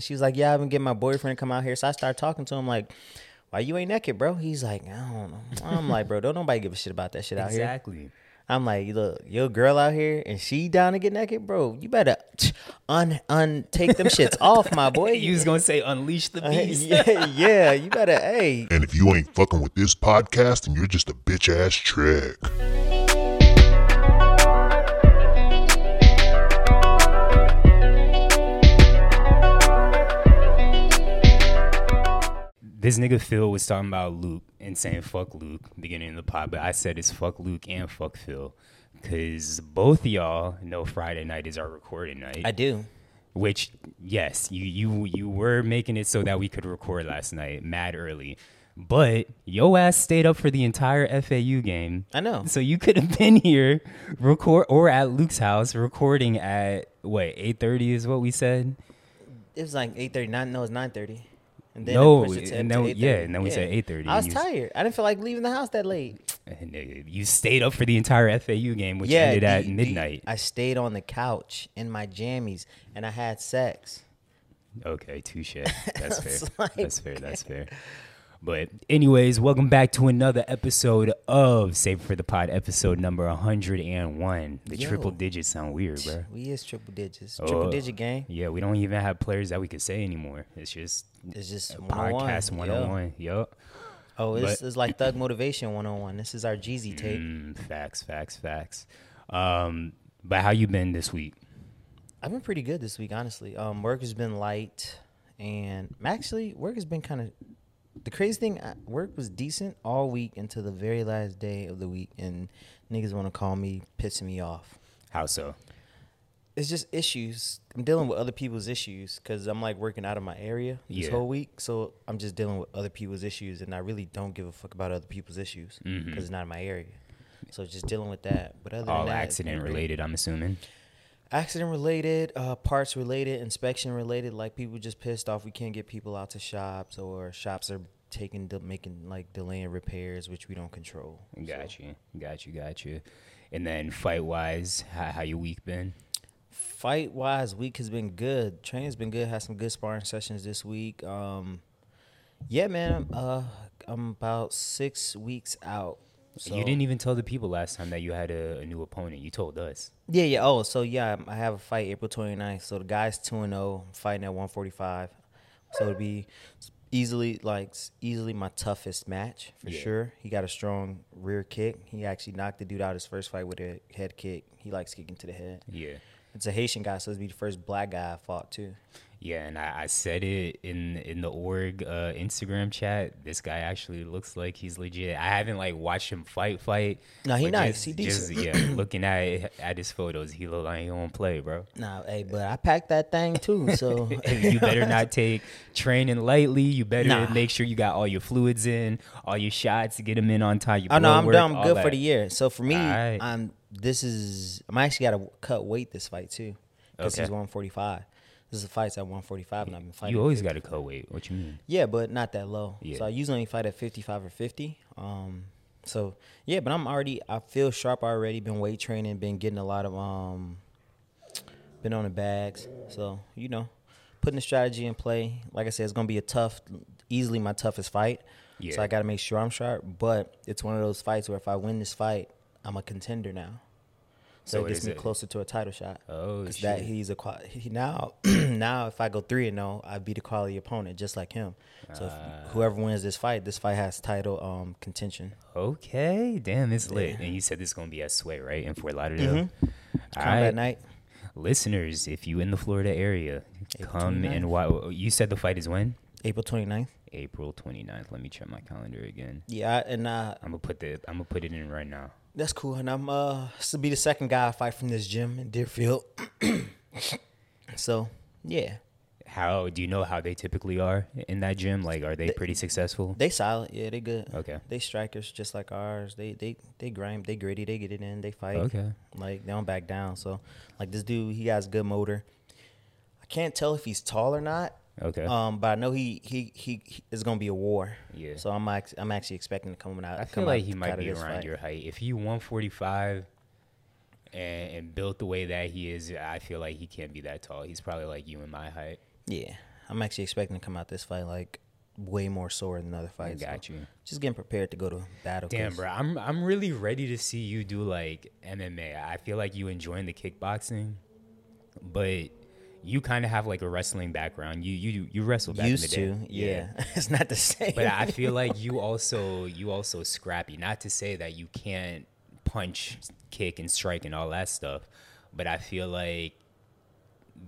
She was like, "Yeah, I've been getting my boyfriend to come out here." So I started talking to him like, "Why you ain't naked, bro?" He's like, "I don't know." I'm like, "Bro, don't nobody give a shit about that shit out here." Exactly. I'm like, look, your girl out here and she down to get naked, bro. You better un un take them shits off, my boy. You was gonna say unleash the Uh, beast. yeah, yeah, you better. Hey, And if you ain't fucking with this podcast, then you're just a bitch ass trick. This nigga Phil was talking about Luke and saying fuck Luke beginning of the pod, but I said it's fuck Luke and fuck Phil. Cause both of y'all know Friday night is our recording night. I do. which yes, you you you were making it so that we could record last night, mad early. But yo ass stayed up for the entire FAU game. I know. So you could have been here record or at Luke's house recording at what, eight thirty is what we said? It was like eight thirty nine. No, it's nine thirty. And then No, it and then- yeah, and then we said 8:30, I was tired. I didn't feel like leaving the house that late. And, uh, You stayed up for the entire FAU game, which yeah, ended at the- the- midnight. I stayed on the couch in my jammies and I had sex. Okay, touche. That's fair. like- that's fair. That's fair. But anyways, welcome back to another episode of Save for the Pod, episode number 101. The Yo. triple digits sound weird, bro. We is triple digits, triple Oh, digit game. Yeah, we don't even have players that we could say anymore. It's just It's just a 101. podcast Yo. 101. Yup. Oh, it's, But- it's like Thug Motivation 101. This is our Jeezy tape. Mm, facts, facts, facts. Um, but how you been this week? I've been pretty good this week, honestly. Um, work has been light, and actually, work has been kind of. The crazy thing, I- work was decent all week until the very last day of the week, and niggas want to call me, pissing me off. How so? It's just issues. I'm dealing with other people's issues because I'm like working out of my area this Yeah. whole week, so I'm just dealing with other people's issues, and I really don't give a fuck about other people's issues because Mhm. it's not in my area. So just dealing with that. But other All than that, accident related, I'm assuming. Accident related, uh, parts related, inspection related. Like people just pissed off we can't get people out to shops, or shops are taking de- making like delaying repairs, which we don't control. Got you, got you, got you. And then fight wise, how, how your week been? Fight wise, week has been good. Training's been good. Had some good sparring sessions this week. Um, yeah, man. Uh, I'm about six weeks out. So you didn't even tell the people last time that you had a, a new opponent. You told us. Yeah, yeah. Oh, so yeah, I have a fight April 29th. So the guy's 2 and 0, fighting at 145. So it'll be easily like easily my toughest match for Yeah. sure. He got a strong rear kick. He actually knocked the dude out his first fight with a head kick. He likes kicking to the head. Yeah. It's a Haitian guy, so it'd be the first black guy I fought too. Yeah, and I, I said it in in the org uh, Instagram chat. This guy actually looks like he's legit. I haven't like watched him fight fight. No, he nice. Just, He just, decent. yeah, looking at at his photos, he look like he don't play, bro. Nah, hey, but I packed that thing too. So you better not take training lightly. You better Nah. make sure you got all your fluids in, all your shots, to get them in on time. Your Oh no, I'm work, done. I'm good for the year. So for me, Alright. I'm this is I'm actually got to cut weight this fight too because Okay. he's 145. This is a fight at 145, and I've been fighting. You always got to cut weight. What you mean? Yeah, but not that low. Yeah. So I usually only fight at 55 or 50. Um, so yeah, but I'm already. I feel sharp already. Been weight training. Been getting a lot of um. Been on the bags. So you know, putting the strategy in play. Like I said, it's gonna be a tough, easily my toughest fight. Yeah. So I got to make sure I'm sharp. But it's one of those fights where if I win this fight, I'm a contender now. So, So it gets me it- closer to a title shot. Oh, Because that he's a he now now if I go three and zero, I'd be the quality opponent just like him. So if Ah. whoever wins this fight, this fight has title um contention. Okay, damn, it's lit. Yeah. And you said this is gonna be at Sway, right, in Fort Lauderdale. Mhm. All Combat right. night, listeners, if you in the Florida area, April come 29th. and watch. You said the fight is when? April 29th. April 29th. Let me check my calendar again. Yeah, and uh, I'm gonna put the I'm gonna put it in right now. That's cool. And I'm uh this will be the second guy I fight from this gym in Deerfield. so yeah, How do you know how they typically are in that gym? Like, are they pretty successful? they solid. Yeah, they good. Okay. They strikers just like ours. They they they grind. They gritty. They get it in. They fight. Okay. Like they don't back down. So like this dude, he has good motor. I can't tell if he's tall or not. Okay. Um, but I know he he he, he is gonna be a war. Yeah. So I'm act- I'm actually expecting to come out. I feel like he might be around fight. your height. If he 145 and, and built the way that he is, I feel like he can't be that tall. He's probably like you and my height. Yeah. I'm actually expecting to come out this fight like way more sore than other I fights. so got you. Just getting prepared to go to battle. Damn, bro, I'm I'm really ready to see you do like MMA. I feel like you enjoying the kickboxing, but you kind of have like a wrestling background. You you you wrestled back Used in the to, day. yeah. it's not the same. but I feel like you also you also scrappy. Not to say that you can't punch, kick, and strike and all that stuff, but I feel like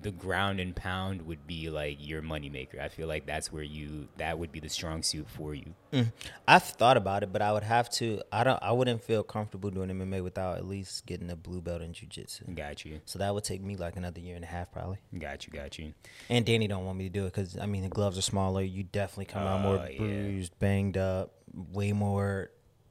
the ground and pound would be like your moneymaker. I feel like that's where you that would be the strong suit for you. Mm. I've thought about it, but I would have to. I don't. I wouldn't feel comfortable doing MMA without at least getting a blue belt in jujitsu. Got you, So that would take me like another year and a half probably. got you, got you. And Danny don't want me to do it because I mean the gloves are smaller. You definitely come out more Oh, yeah. bruised, banged up, way more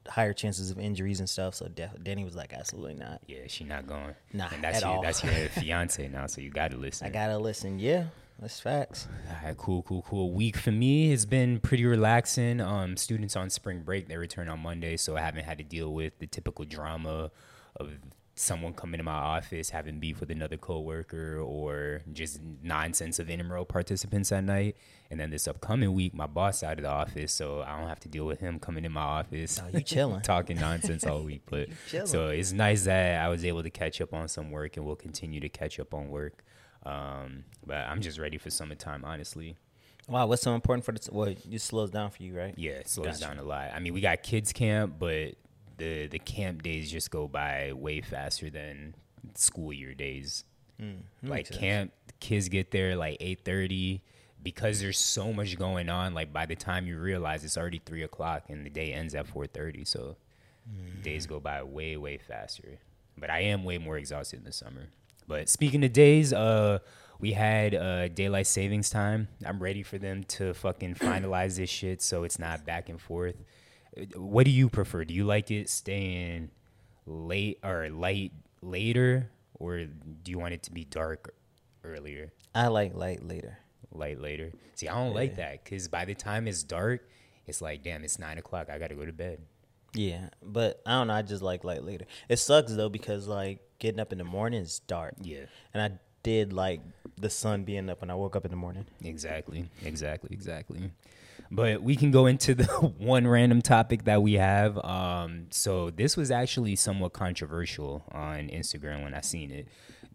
higher chances of injuries and stuff. So def- Danny was like, absolutely not. Yeah, she not going. Nah, and that's at your all. that's your fiance now, so you got to listen. I gotta listen. Yeah, that's facts. All right, cool, cool, cool. Week for me has been pretty relaxing. Um, students on spring break, they return on Monday, so I haven't had to deal with the typical drama of someone coming to my office having beef with another coworker or just nonsense of intramural participants at night. And then this upcoming week, my boss out of the office, so I don't have to deal with him coming in my office. Oh, you chilling. talking nonsense all week. But so it's nice that I was able to catch up on some work and we'll continue to catch up on work. Um, but I'm just ready for summertime, honestly. Wow, what's so important for the? Well, it slows down for you, right? Yeah, it slows Gotcha. down a lot. I mean, we got kids camp, but the the camp days just go by way faster than school year days. like Hmm, sense. camp, kids get there like eight thirty because there's so much going on. Like by the time you realize it's already three o'clock and the day ends at four thirty, so Hmm. days go by way way faster. But I am way more exhausted in the summer. But speaking of days, uh, we had uh, daylight savings time. I'm ready for them to fucking finalize this shit so it's not back and forth. What do you prefer? Do you like it staying late or light later, or do you want it to be dark earlier? I like light later. light later. See, I don't like that because by the time it's dark, it's like, damn, it's nine o'clock. I got to go to bed. Yeah, but I don't know. I just like light later. It sucks though because like getting up in the morning is dark. Yeah, and I did like the sun being up when I woke up in the morning. exactly, exactly, exactly. But we can go into the one random topic that we have. Um, so this was actually somewhat controversial on Instagram when I seen it.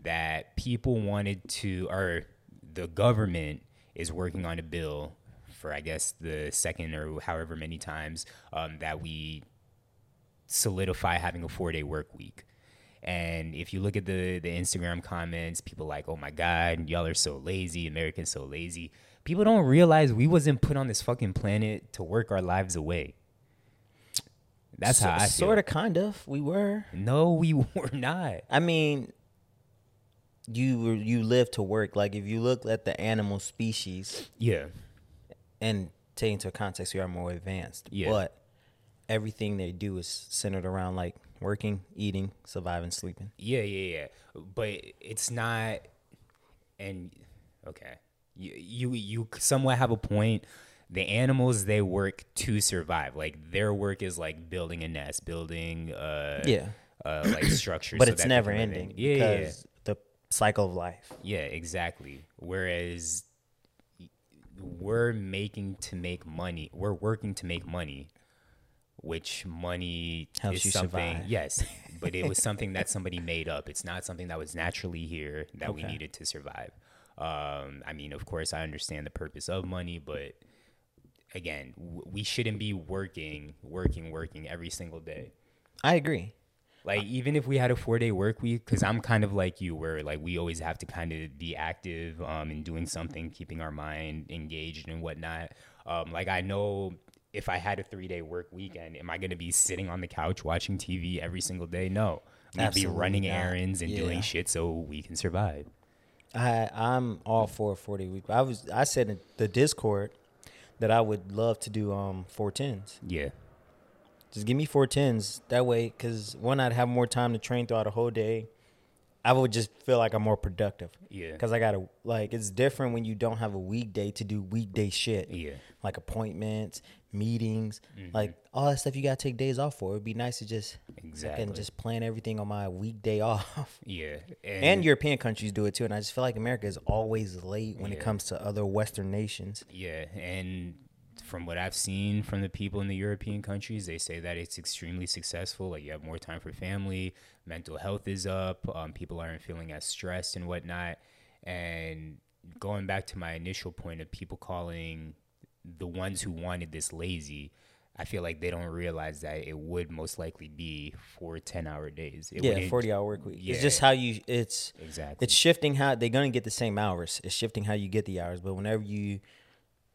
That people wanted to, or the government is working on a bill for, I guess, the second or however many times um, that we solidify having a four day work week. And if you look at the the Instagram comments, people like, "Oh my God, y'all are so lazy. Americans so lazy." People don't realize we wasn't put on this fucking planet to work our lives away. That's how I feel. Sort of, kind of. We were. No, we were not. I mean, you were you live to work. Like if you look at the animal species Yeah, and take into context, we are more advanced. Yeah. But everything they do is centered around like working, eating, surviving, sleeping. yeah, yeah, yeah. But it's not. And okay, you you you somewhat have a point. The animals they work to survive. Like their work is like building a nest, building uh Yeah. uh like structures. But so it's never ending Yeah, yeah, yeah. because the cycle of life. Yeah, exactly. Whereas we're making to make money. We're working to make money, which money Helps is something. survive. Yes, but it was something that somebody made up. It's not something that was naturally here that we needed to survive. Um, I mean, of course, I understand the purpose of money, but again, w- we shouldn't be working, working, working every single day. I agree. Like even if we had a four day work week, because I'm kind of like you, where like we always have to kind of be active um, and doing something, keeping our mind engaged and whatnot. Um, like I know if I had a three day work weekend, am I going to be sitting on the couch watching TV every single day? No, we'd be running not. errands and Yeah. doing shit so we can survive. I I'm all for forty week. I was I said in the Discord that I would love to do um four tens. Yeah, Just give me four tens that way, because one I'd have more time to train throughout a whole day. I would just feel like I'm more productive. Yeah. Because I gotta like it's different when you don't have a weekday to do weekday shit. Yeah. Like appointments, meetings, Mm-hmm. like all that stuff you gotta take days off for. It'd be nice to just Exactly. and just plan everything on my weekday off. Yeah, and European countries do it too, and I just feel like America is always late when it comes to other Western nations. Yeah, and from what I've seen from the people in the European countries, they say that it's extremely successful. Like you have more time for family, mental health is up, um, people aren't feeling as stressed and whatnot. And going back to my initial point of people calling the ones who wanted this lazy, I feel like they don't realize that it would most likely be four 10 hour days. It Yeah, forty hour work week. It's just how you. It's Exactly. it's shifting how they're gonna get the same hours. It's shifting how you get the hours. But whenever you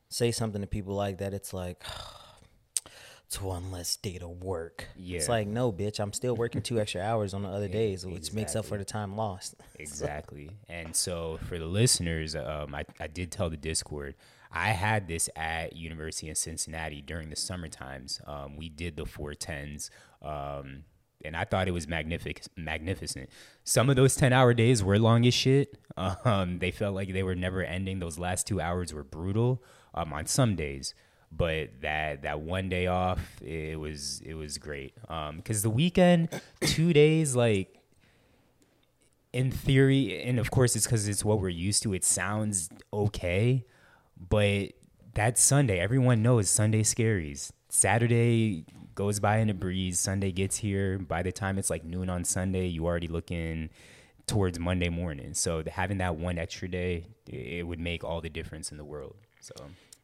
say something to people like that, it's like it's one less day to work. Yeah. It's like no, bitch. I'm still working two extra hours on the other days, which makes up for the time lost. Exactly. And so for the listeners, um, I, I did tell the Discord, I had this at University of Cincinnati during the summer times. Um, we did the 410s. Um, and I thought it was magnific- magnificent. Some of those 10 hour days were long as shit. Um, they felt like they were never ending. Those last two hours were brutal um, on some days. But that that one day off, it was it was great. Because the weekend, two days, like in theory, and of course it's because it's what we're used to. It sounds okay, but that Sunday, everyone knows Sunday scaries. Saturday goes by in a breeze. Sunday gets here. By the time it's like noon on Sunday, you already looking towards Monday morning. So having that one extra day, it would make all the difference in the world. So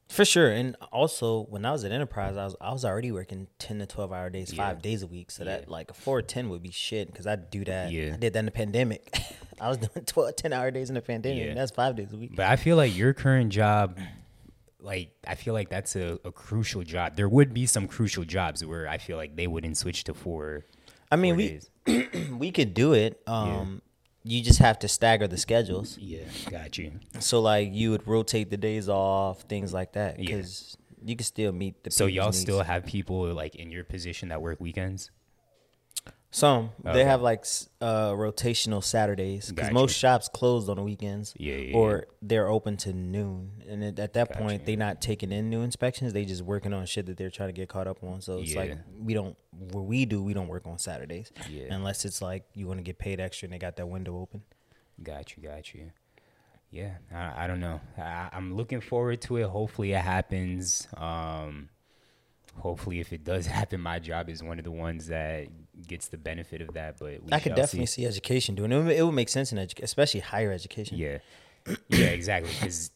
For sure, and also when I was at Enterprise, I was I was already working ten to twelve hour days, five days a week. So that like a four ten would be shit because I'd do that. Yeah. I did that in the pandemic. I was doing 12, 10 hour days in the pandemic. Yeah. and That's five days a week. But I feel like your current job, like I feel like that's a, a crucial job. There would be some crucial jobs where I feel like they wouldn't switch to four. I mean, four we we could do it. Um, you just have to stagger the schedules. yeah, got you. So like you would rotate the days off, things like that, Yeah. because you can still meet the. So y'all needs. still have people like in your position that work weekends? Some. Okay. They have like uh, rotational Saturdays because Gotcha. most shops closed on the weekends. Yeah, yeah, or they're open to noon, and at, at that Gotcha. point they're not taking in new inspections. They just working on shit that they're trying to get caught up on. So it's like we don't. What we do, we don't work on Saturdays Yeah. unless it's like you want to get paid extra and they got that window open. Got you, got you. Yeah, I, I don't know. I, I'm looking forward to it. Hopefully, it happens. Um, hopefully, if it does happen, my job is one of the ones that gets the benefit of that. But we I could definitely see. see education doing it. It would, it would make sense in education, especially higher education. Yeah, yeah, exactly. Because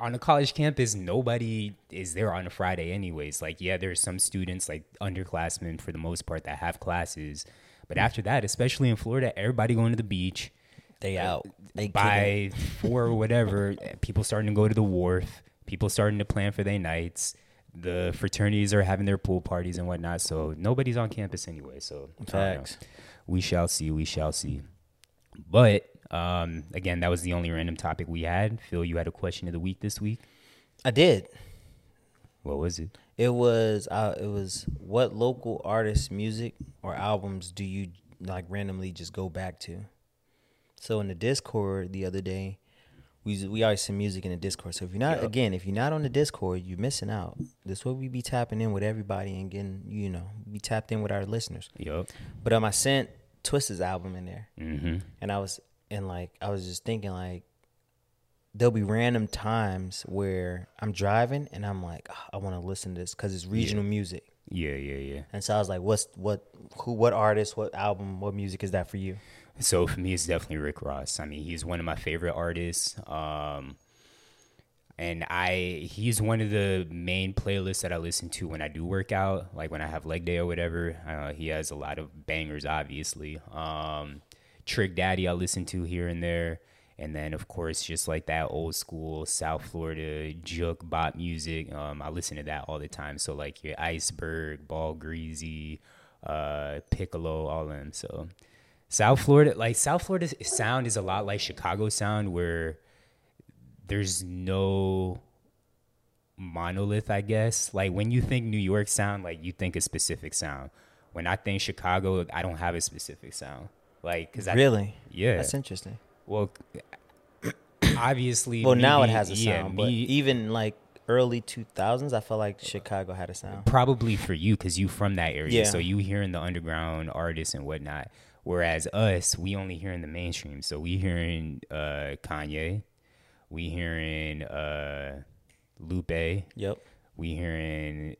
on a college campus, nobody is there on a Friday, anyways. Like, yeah, there's some students, like underclassmen, for the most part, that have classes. But mm. after that, especially in Florida, everybody going to the beach They uh, out. They by four or whatever. People starting to go to the wharf. People starting to plan for their nights. The fraternities are having their pool parties and whatnot. So nobody's on campus anyway. So I don't know. Facts. We shall see. We shall see. But um, again, that was the only random topic we had. Phil, you had a question of the week this week. I did. What was it? It was uh, it was what local artists' music or albums do you like randomly just go back to? So in the Discord the other day, we we always send music in the Discord. So if you're not Yup. again, if you're not on the Discord, you're missing out. This way we be tapping in with everybody and getting you know be tapped in with our listeners. Yup. But um, I sent Twisted's album in there, Mm-hmm. and I was and like I was just thinking like there'll be random times where I'm driving and I'm like "Ah, I want to listen to this because it's regional music. Yeah, yeah, yeah. And so I was like, "What's what? Who? What artist? What album? What music is that for you?" So for me, it's definitely Rick Ross. I mean, he's one of my favorite artists. Um, and I he's one of the main playlists that I listen to when I do work out, like when I have leg day or whatever. Uh, he has a lot of bangers, obviously. Um, Trick Daddy, I listen to here and there. And then, of course, just like that old school South Florida juke bop music. Um, I listen to that all the time. So, like your Iceberg, Ball Greezy, uh, Piccolo, all them. So, South Florida, like South Florida sound is a lot like Chicago sound, where there's no monolith, I guess. Like when you think New York sound, like you think a specific sound. When I think Chicago, I don't have a specific sound. Like, cause I really? yeah. That's interesting. well, obviously. Well, me now it has a yeah, sound, but even like early 2000s, I felt like Chicago had a sound. probably for you because you from that area Yeah. so you hearing the underground artists and whatnot whereas us we only hearing the mainstream so we hearing uh kanye we hearing uh lupe Yep. we hearing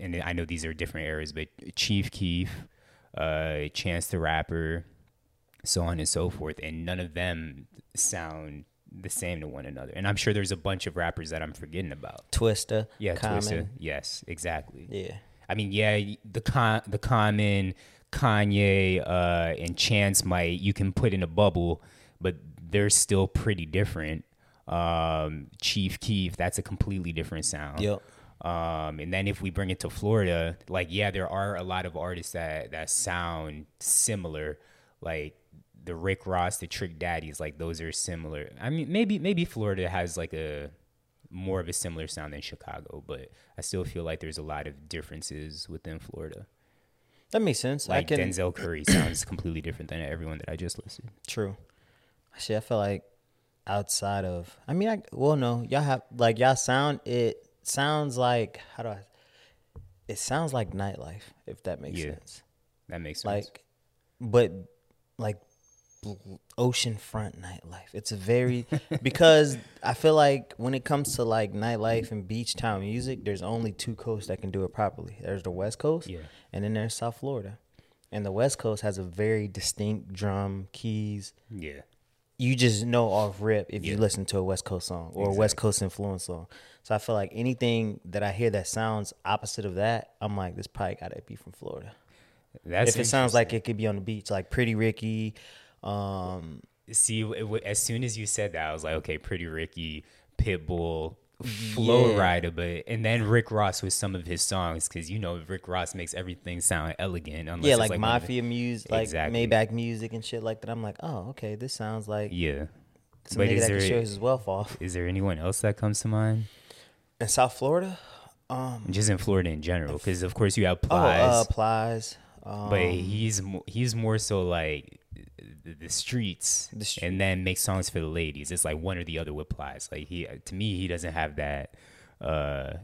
and i know these are different eras but chief keef uh chance the rapper so on and so forth and none of them sound the same to one another and i'm sure there's a bunch of rappers that i'm forgetting about Twista. yeah Common. Twista. yes exactly Yeah. I mean, yeah, the con the common Kanye uh, and Chance might you can put in a bubble, but they're still pretty different. Um, Chief Keef, that's a completely different sound. Yep. Um, and then if we bring it to Florida, like yeah, there are a lot of artists that that sound similar, like the Rick Ross, the Trick Daddies, like those are similar. I mean, maybe maybe Florida has like a more of a similar sound than Chicago, but I still feel like there's a lot of differences within Florida. That makes sense. Like can. Denzel Curry sounds completely different than everyone that I just listed. True. Actually, I feel like outside of, I mean, I well, no, y'all have like y'all sound. It sounds like how do I? It sounds like nightlife, if that makes Yeah. sense. That makes sense. Like, but like oceanfront nightlife. It's a very because I feel like when it comes to like nightlife and beach town music, there's only two coasts that can do it properly. There's the West Coast, Yeah. and then there's South Florida. And the West Coast has a very distinct drum, keys. yeah, You just know off rip if you listen to a West Coast song or a West Coast influence song. So I feel like anything that I hear that sounds opposite of that, I'm like, this probably gotta be from Florida. that's if it sounds like it could be on the beach, like Pretty Ricky, um, see it, as soon as you said that, I was like, okay, Pretty Ricky, Pitbull, Flo Yeah. Rida, but and then Rick Ross with some of his songs because you know Rick Ross makes everything sound elegant. Unless yeah, like, the- mafia music, like Exactly. Maybach music and shit like that. I'm like, oh, okay, this sounds like yeah. some But nigga is that can show there his wealth off. is there anyone else that comes to mind? In South Florida, um, Just in Florida in general, because of course you have oh, Plies, uh, Plies, um, but he's he's more so like the, the streets, The and then make songs for the ladies. It's like one or the other with Plies. Like he to me, he doesn't have that uh,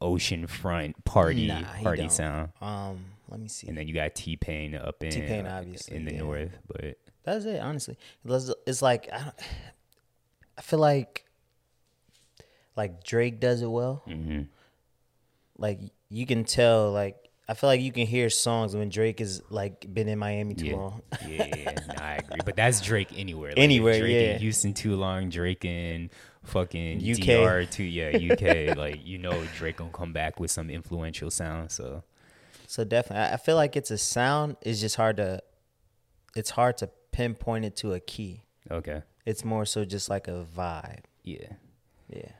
oceanfront party Nah, party don't. sound. um, let me see. And then you got T Pain up in T-Pain, uh, obviously, in the yeah. north, but That's it, honestly. It's, like I, don't, I feel like like Drake does it well. mhm. Like you can tell, like I feel like you can hear songs when Drake is like been in Miami too yeah, long. yeah, yeah, nah, I agree. But that's Drake anywhere. Like, Anywhere, Drake yeah. in Houston too long. Drake in fucking UK. DR too. Yeah, UK. like you know, Drake gonna come back with some influential sound. So So definitely, I I feel like it's a sound. It's just hard to, it's hard to pinpoint it to a key. okay, It's more so just like a vibe. yeah. Yeah.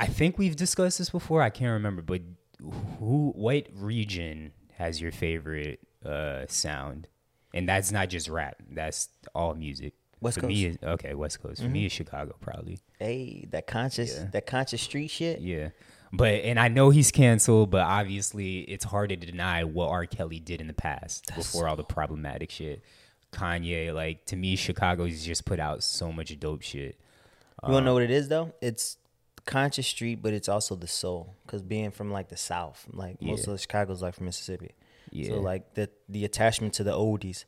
I think we've discussed this before. I can't remember, but who, what region has your favorite uh, sound? And that's not just rap. That's all music. West For me, is, okay, West Coast. For me, it's Chicago, probably. Hey, that conscious, Yeah. that conscious street shit. Yeah. But and I know he's canceled, but obviously it's hard to deny what R. Kelly did in the past before all the problematic shit. Kanye, like to me, Chicago's just put out so much dope shit. You wanna know what it is though? It's conscious street, but it's also the soul. Cause being from like the South, like most Yeah. of Chicago's like from Mississippi. Yeah. So like the the attachment to the oldies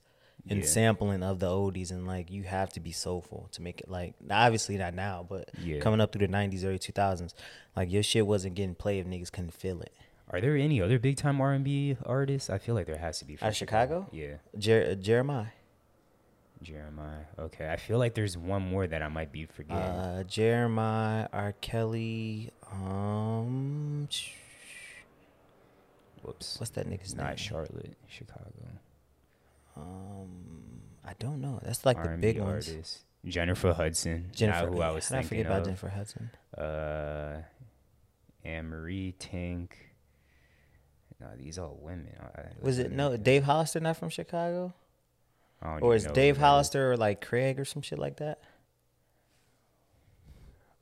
and Yeah. sampling of the oldies and like you have to be soulful to make it like obviously not now, but Yeah. coming up through the nineties, early two thousands, like your shit wasn't getting played if niggas couldn't feel it. Are there any other big time R and B artists? I feel like there has to be. from Out of Chicago? Yeah, Jer- Jeremih. Jeremih. Okay, I feel like there's one more that I might be forgetting. Uh, Jeremih, R. Kelly, um, Whoops, what's that nigga's name? not Charlotte, Chicago. Um, I don't know. That's like the R&B big ones. Jennifer Hudson. Jennifer, who I was how did I thinking forget about of. Jennifer Hudson? uh, Anne Marie Tink. No, these are all women. I- Was it no Dave Hollister? Not from Chicago, or is Dave. Hollister or like Craig or some shit like that?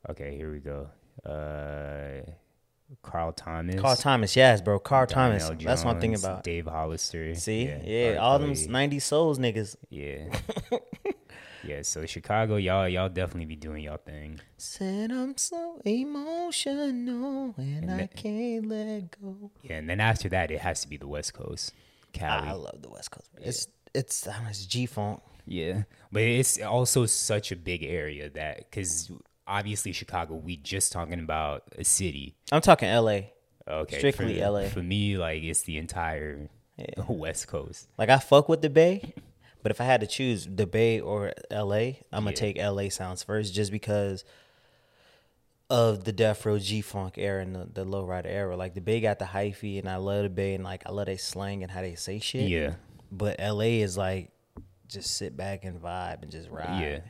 Okay, here we go. Uh, Carl Thomas. Carl Thomas, yes, bro. Carl Thomas. Donell That's what I'm thinking about. Dave Hollister. See, yeah, yeah, all them Kelly, '90s souls niggas. Yeah, Yeah, so Chicago, y'all y'all definitely be doing y'all thing. Said I'm so emotional and, And I can't let go. Yeah, and then after that, it has to be the West Coast, Cali. I love the West Coast. It's it's I don't know, it's G funk. Yeah, but it's also such a big area that because obviously Chicago, we just talking about a city. I'm talking L.A. Okay, Strictly for, LA. For me, like it's the entire West Coast. Like I fuck with the Bay, but if I had to choose the Bay or L.A., I'm gonna Yeah. take L.A. sounds first, just because of the Death Row G Funk era and the, the Lowrider era. Like the Bay got the hyphy, and I love the Bay, and like I love they slang and how they say shit. Yeah, But L.A. is like just sit back and vibe and just ride. yeah.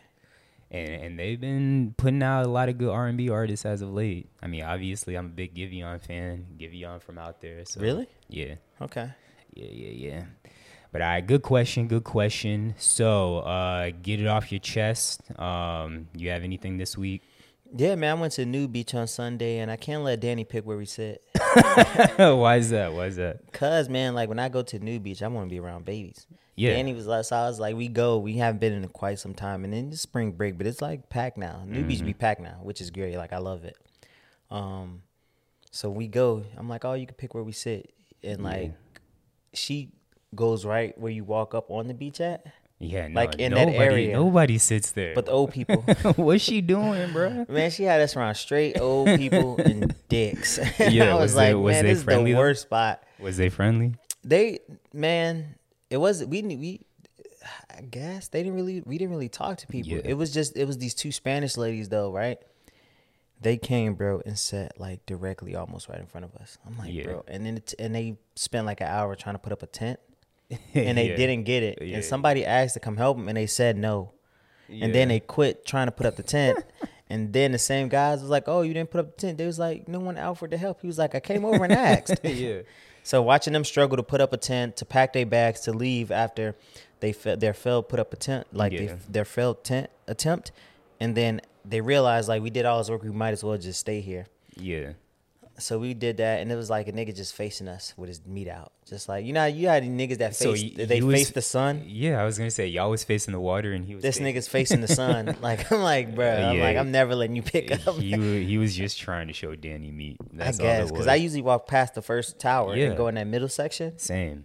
And and they've been putting out a lot of good R and B artists as of late. I mean, obviously, I'm a big Giveon fan. Giveon from out there. So Really? Yeah. Okay. Yeah, yeah, yeah. But all right, good question, good question. So, uh, get it off your chest. Um, you have anything this week? Yeah, man. I went to New Beach on Sunday, and I can't let Danny pick where we sit. Why is that? Why is that? Cause man, like when I go to New Beach, I want to be around babies. Yeah. Danny was like, so I was like, we go. We haven't been in quite some time, and then it's spring break, but it's like packed now. New Beach Mm-hmm. be packed now, which is great. Like I love it. Um, so we go. I'm like, oh, you can pick where we sit, and like, she goes right where you walk up on the beach at. Yeah, no, Like, in that nobody, area. nobody sits there. But the old people, What's she doing, bro? man, she had us around straight old people and dicks. Yeah, I was, was they- like, was man, they this is friendly, the though? worst spot. Was they friendly? They man, it was we we I guess they didn't really we didn't really talk to people. Yeah. It was just it was these two Spanish ladies though, right? They came, bro, and sat like directly almost right in front of us. I'm like, Yeah. bro, and then it, and they spent like an hour trying to put up a tent, and they Yeah. didn't get it. Yeah. And somebody asked to come help them, and they said no. And then they quit trying to put up the tent. and then the same guys was like, "Oh, you didn't put up the tent." They was like, "No one offered to help." He was like, "I came over and asked." yeah. So watching them struggle to put up a tent, to pack their bags, to leave after they fa- their failed put up a tent, like Yeah. they, their failed tent attempt, and then they realized like we did all this work, we might as well just stay here. Yeah. So we did that, and it was like a nigga just facing us with his meat out, just like you know, you had niggas that So face y- they he was- face the sun. Yeah, I was gonna say y'all was facing the water and he was This facing- nigga's facing the sun. Like I'm like, bro, I'm like I'm never letting you pick up. he he was just trying to show Danny meat. I guess because. I usually walk past the first tower Yeah. and go in that middle section. same.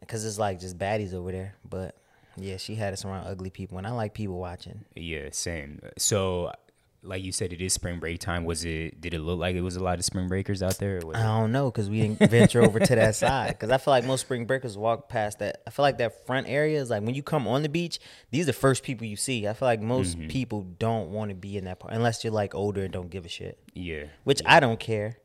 because it's like just baddies over there. But yeah, she had us around ugly people, and I like people watching. Yeah, same. So, like you said, it is spring break time. Was it? Did it look like it was a lot of spring breakers out there? Or I don't know because we didn't venture over to that side. Because I feel like most spring breakers walk past that. I feel like that front area is like when you come on the beach, these are the first people you see. I feel like most Mm-hmm. people don't want to be in that part unless you're like older and don't give a shit. yeah, Which I don't care.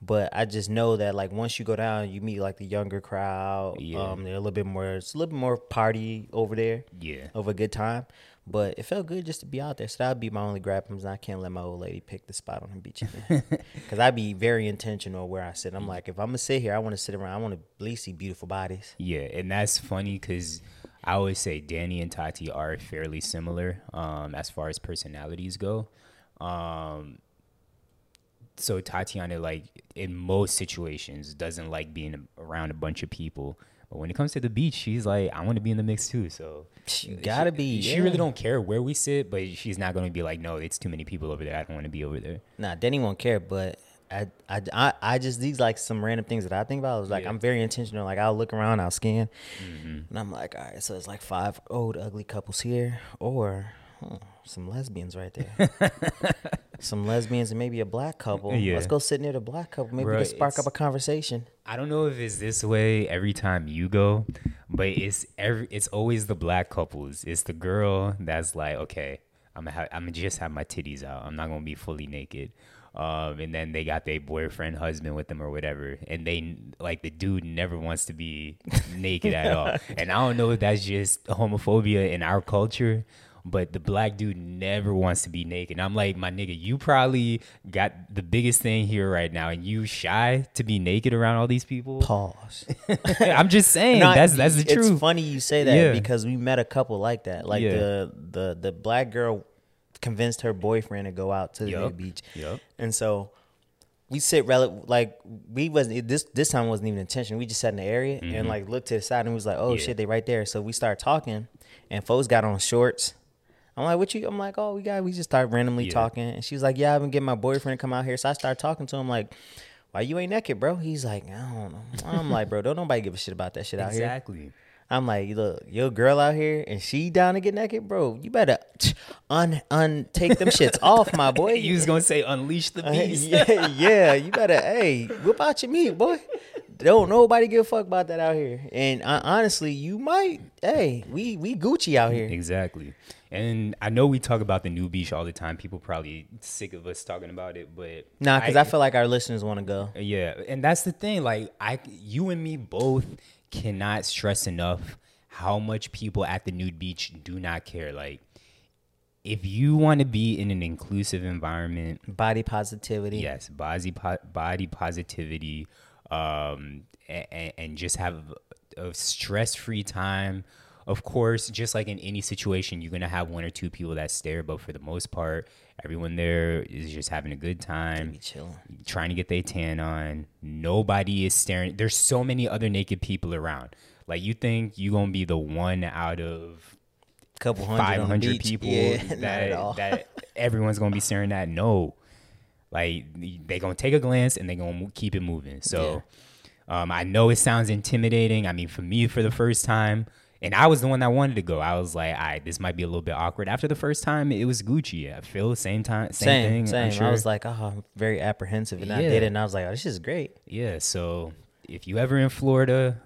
But I just know that like once you go down, you meet like the younger crowd. Yeah. Um, they're a little bit more. It's a little bit more party over there. yeah, of a good time. But it felt good just to be out there. So that would be my only grab and I can't let my old lady pick the spot on the beach. Because I'd be very intentional where I sit. I'm like, if I'm going to sit here, I want to sit around. I want to at least see beautiful bodies. yeah. And that's funny because I always say Danny and Tati are fairly similar um, as far as personalities go. Um, so Tatiana, like in most situations, doesn't like being around a bunch of people. But when it comes to the beach, she's like, I want to be in the mix too. So You gotta be. She yeah. really don't care where we sit, but she's not going to be like, no, it's too many people over there. I don't want to be over there. Nah, Denny won't care, but I, I, I, I just these like some random things that I think about. I was like, Yeah. I'm very intentional. Like I'll look around, I'll scan, Mm-hmm. and I'm like, all right, so it's like five old ugly couples here, or huh, some lesbians right there. some lesbians and maybe a black couple. Yeah. Let's go sit near the black couple. Maybe Bruh, we can spark up a conversation. I don't know if it's this way every time you go, but it's every it's always the black couples. It's the girl that's like, okay, I'm gonna have, I'm gonna just have my titties out. I'm not gonna be fully naked. Um, and then they got their boyfriend, husband with them or whatever, and they like the dude never wants to be naked at all. And I don't know if that's just homophobia in our culture, but the black dude never wants to be naked. And I'm like, my nigga, you probably got the biggest thing here right now, and you shy to be naked around all these people. Pause. I'm just saying No, that's that's the it's truth. funny you say that Yeah. because we met a couple like that. Like Yeah. the the the black girl convinced her boyfriend to go out to the Yup. beach. Yup. And so we sit rel- like we wasn't this this time wasn't even intentional. We just sat in the area and like looked to the side and we was like, oh Mm-hmm. Yeah. shit, they right there. So we started talking, and folks got on shorts. I'm like, what you? I'm like, oh, we got. We just start randomly Yeah. talking, and she's like, yeah, I've been getting my boyfriend to come out here. So I start talking to him like, why you ain't naked, bro? He's like, I don't know. I'm like, bro, don't nobody give a shit about that shit out here. Exactly. I'm like, look, your girl out here and she down to get naked, bro. You better un un take them shits off, my boy. You was gonna say unleash the Uh, beast. yeah, yeah, you better, hey, whip out your meat, boy. Don't nobody give a fuck about that out here. And uh, honestly, you might, hey, we we Gucci out here. Exactly. And I know we talk about the new beach all the time. People probably sick of us talking about it, but Nah, because I, feel like our listeners want to go. Yeah, and that's the thing. Like I, you and me both cannot stress enough how much people at the nude beach do not care. Like, if you want to be in an inclusive environment, Body positivity. yes, body po- body positivity, um, and, and just have a stress free time. Of course, just like in any situation, you're gonna have one or two people that stare, but for the most part, everyone there is just having a good time trying to get their tan on. Nobody is staring. There's so many other naked people around. Like you think you gonna be the one out of a Couple hundred, 500 people Yeah, not at all. that that everyone's gonna be staring at? No, like they gonna take a glance and they gonna keep it moving. So, um, I know it sounds intimidating. I mean, for me, for the first time. And I was the one that wanted to go. I was like, all right, this might be a little bit awkward. After the first time, it was Gucci. I feel the same time, same, same, thing. same. Sure. I was like, oh, I'm very apprehensive, and I did it, and I was like, oh, this is great. Yeah, so if you ever in Florida,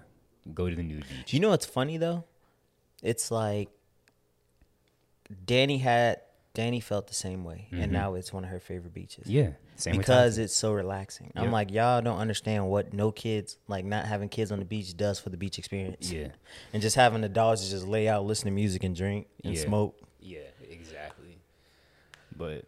go to the nude beach. You know what's funny though? It's like Danny had Danny felt the same way, and now it's one of her favorite beaches. Mm-hmm. yeah, same because it's so relaxing. I'm like, y'all don't understand what no kids, like not having kids on the beach, does for the beach experience. Yeah. and just having the dogs just lay out, listen to music, and drink and Yeah. smoke. Yeah, exactly. But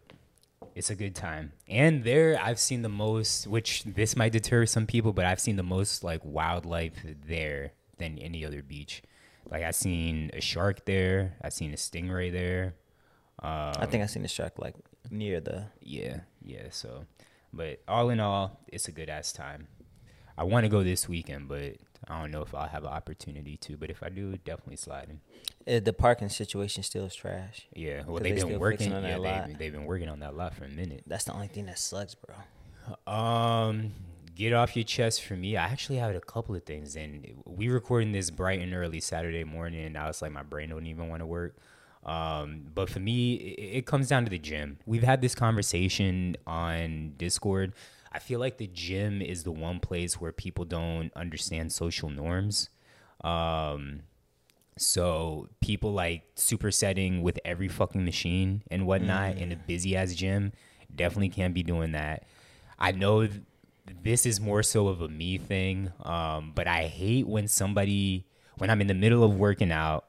it's a good time. And there I've seen the most which this might deter some people, but I've seen the most like wildlife there than any other beach. Like I've seen a shark there, I've seen a stingray there. I think I seen a shark like near the. Yeah, yeah, so but all in all, it's a good ass time. I want to go this weekend, but I don't know if I'll have an opportunity to. But if I do, definitely sliding. Uh, the parking situation still is trash. Yeah, well they've they been working. on Yeah, that lot. they've, they've been working on that lot for a minute. That's the only thing that sucks, bro. Um, get off your chest for me. I actually had a couple of things, and we recording this bright and early Saturday morning, and now it's like my brain don't even want to work. Um, but for me, it, it comes down to the gym. We've had this conversation on Discord. I feel like the gym is the one place where people don't understand social norms. Um, so people like supersetting with every fucking machine and whatnot in a busy ass gym definitely can't be doing that. I know th- this is more so of a me thing, um, but I hate when somebody when I'm in the middle of working out,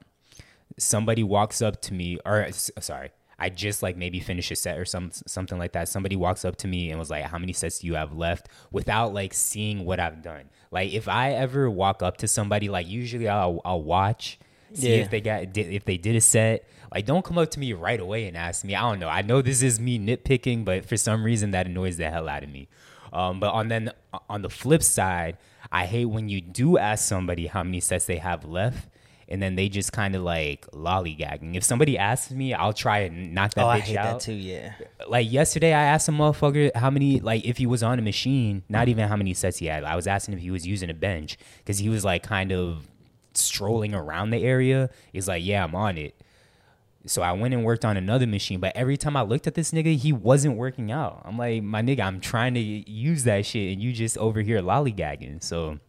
somebody walks up to me or sorry. I just like maybe finish a set or some something like that. Somebody walks up to me and was like, "How many sets do you have left?" Without like seeing what I've done. Like if I ever walk up to somebody, like usually I'll I'll watch, see Yeah. if they got did, if they did a set. Like don't come up to me right away and ask me. I don't know. I know this is me nitpicking, but for some reason that annoys the hell out of me. Um, but on then on the flip side, I hate when you do ask somebody how many sets they have left, and then they just kind of like lollygagging. If somebody asks me, I'll try and knock that oh, bitch I hate out. that too. Yeah. Like yesterday, I asked a motherfucker how many, like, if he was on a machine, not even how many sets he had. I was asking if he was using a bench because he was like kind of strolling around the area. He's like, "Yeah, I'm on it." So I went and worked on another machine, but every time I looked at this nigga, he wasn't working out. I'm like, my nigga, I'm trying to use that shit, and you just over here lollygagging. So,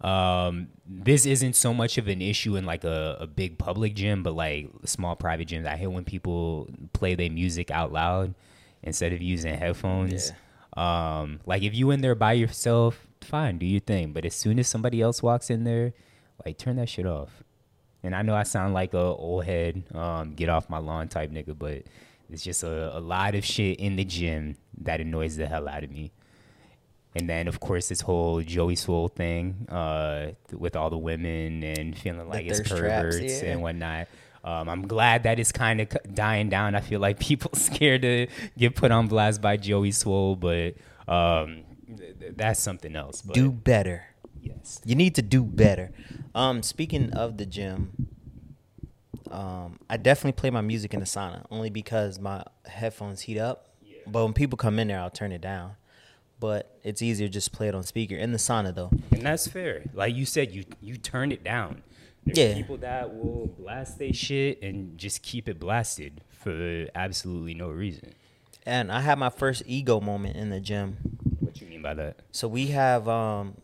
um, this isn't so much of an issue in like a, a big public gym, but like small private gyms. I hate when people play their music out loud instead of using headphones. Um, like if you in there by yourself, fine, do your thing. But as soon as somebody else walks in there, like turn that shit off. And I know I sound like a old head, um, get off my lawn type nigga, but it's just a, a lot of shit in the gym that annoys the hell out of me. And then, of course, this whole Joey Swole thing uh, with all the women and feeling like it's thirst traps, perverts yeah. and whatnot. Um, I'm glad that it's kind of dying down. I feel like people scared to get put on blast by Joey Swole, but um, th- th- that's something else. But Do better. yes, You need to do better. Um, speaking of the gym, Um, I definitely play my music in the sauna only because my headphones heat up. But when people come in there, I'll turn it down. But it's easier just play it on speaker in the sauna though. And that's fair. Like you said, you you turn it down. There's Yeah. people that will blast their shit and just keep it blasted for absolutely no reason. And I had my first ego moment in the gym. What you mean by that? So we have um,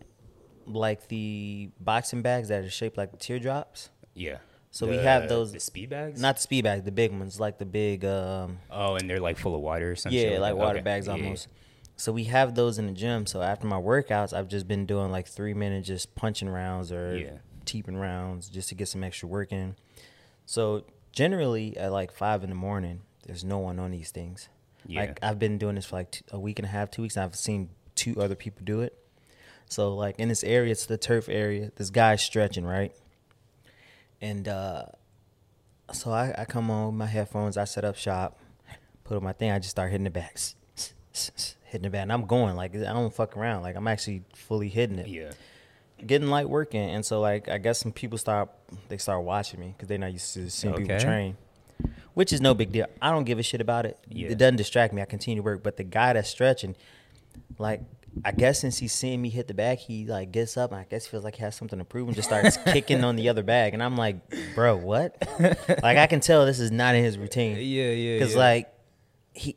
like the boxing bags that are shaped like teardrops. Yeah. So we have those- the speed bags. Not the speed bags, the big ones, like the big um, oh, and they're like full of water or something. yeah, like water Okay. bags Yeah. So we have those in the gym. So after my workouts, I've just been doing like three minute just punching rounds or Yeah. teeping rounds just to get some extra work in. So generally at like five in the morning, there's no one on these things. Yeah. Like I've been doing this for like t- a week and a half, two weeks. And I've seen two other people do it. So like in this area, it's the turf area. This guy's stretching right, and uh, so I, I come on with my headphones. I set up shop, put on my thing. I just start hitting the back, hitting the back, and I'm going like I don't fuck around. Like I'm actually fully hitting it, Yeah. getting light working. And so like I guess some people start they start watching me because they're not used to seeing people train, which is no big deal. I don't give a shit about it. Yeah. It doesn't distract me. I continue to work. But the guy that's stretching, like. I guess since he's seeing me hit the bag, he like gets up and I guess feels like he has something to prove and just starts kicking on the other bag. And I'm like, bro, what? like I can tell this is not in his routine. Yeah, yeah. Cause yeah. like he